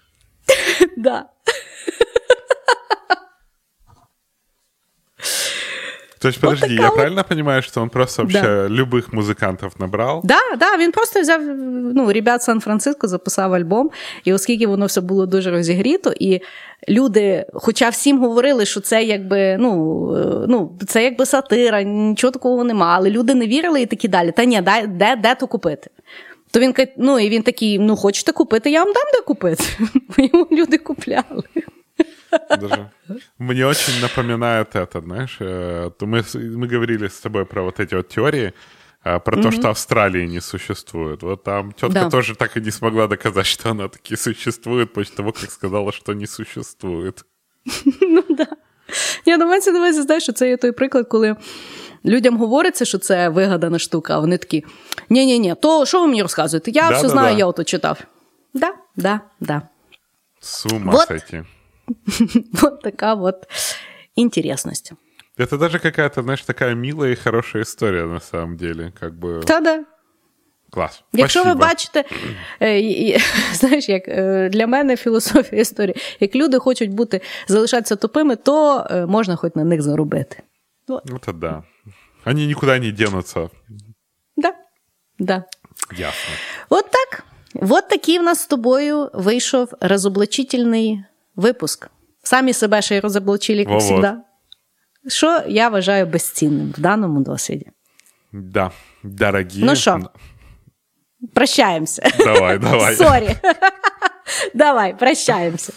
[laughs] Да. То есть, подожди, такая я вот- правильно понимаю, что он просто вообще Да. любых музыкантов набрал? Да, да, він просто взяв ну, ребят Сан-Франциско, записав альбом, і оскільки воно все було дуже розігріто, і люди, хоча всім говорили, що це якби ну, е, ну, це якби сатира, нічого такого нема, але люди не вірили і такі далі. Та ні, дай, де, де то купити? То він ну, і він такий: ну, хочете купити, я вам дам де купити. [laughs] Йому люди купляли. Даже. Мне очень напоминает это, знаешь, э, то мы, с- мы говорили с тобой про вот эти вот теории, э, про то, что Австралии не существует. Вот там тетка Да. тоже так и не смогла доказать, что она таки существует, после того, как сказала, что не существует. [laughs] Я на мене на увазі, знаєш, що це є той приклад, коли людям говориться, що це вигадана штука, а вони такі: ні-ні-ні, то що ви мені розказуєте? Я все Да-да-да. знаю, я ото читав. Да, да, да. С ума Вот. сойти. [laughs] Вот така от інтересність. Это даже какая-то, знаешь, такая милая и хорошая история на самом деле. Как бы Та-да. класс. Якщо ви Спасибо. бачите, [laughs] е, і- і, знаєш, як е, для мене філософія історії, як люди хочуть бути залишатися тупими, то е, можна хоч на них заробити. Это да. Они никуда не денутся. Да. Да. Ясно. От так. От такий в нас з тобою вийшов розоблачительний випуск. Самі себе ще й розоблачили, як Во-вот. завжди. Що я вважаю безцінним в даному досвіді. Да. Дорогие. Ну що? Прощаємося. Давай, давай. [laughs] Сорі. Давай, прощаємося.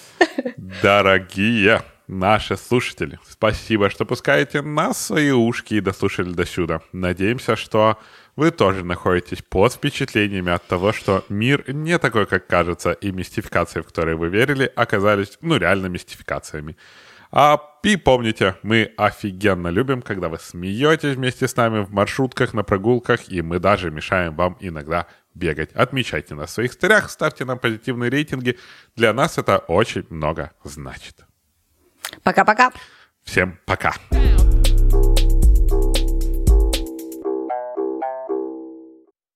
Дорогие наши слушатели, спасибо, что пускаете нас в свои ушки и дослушали до сюда. Надеемся, что вы тоже находитесь под впечатлениями от того, что мир не такой, как кажется, и мистификации, в которые вы верили, оказались, ну, реально мистификациями. А и помните, мы офигенно любим, когда вы смеетесь вместе с нами в маршрутках, на прогулках, и мы даже мешаем вам иногда бегать. Отмечайте нас в своих старях, ставьте нам позитивные рейтинги. Для нас это очень много значит. Пока-пока. Всем пока. down,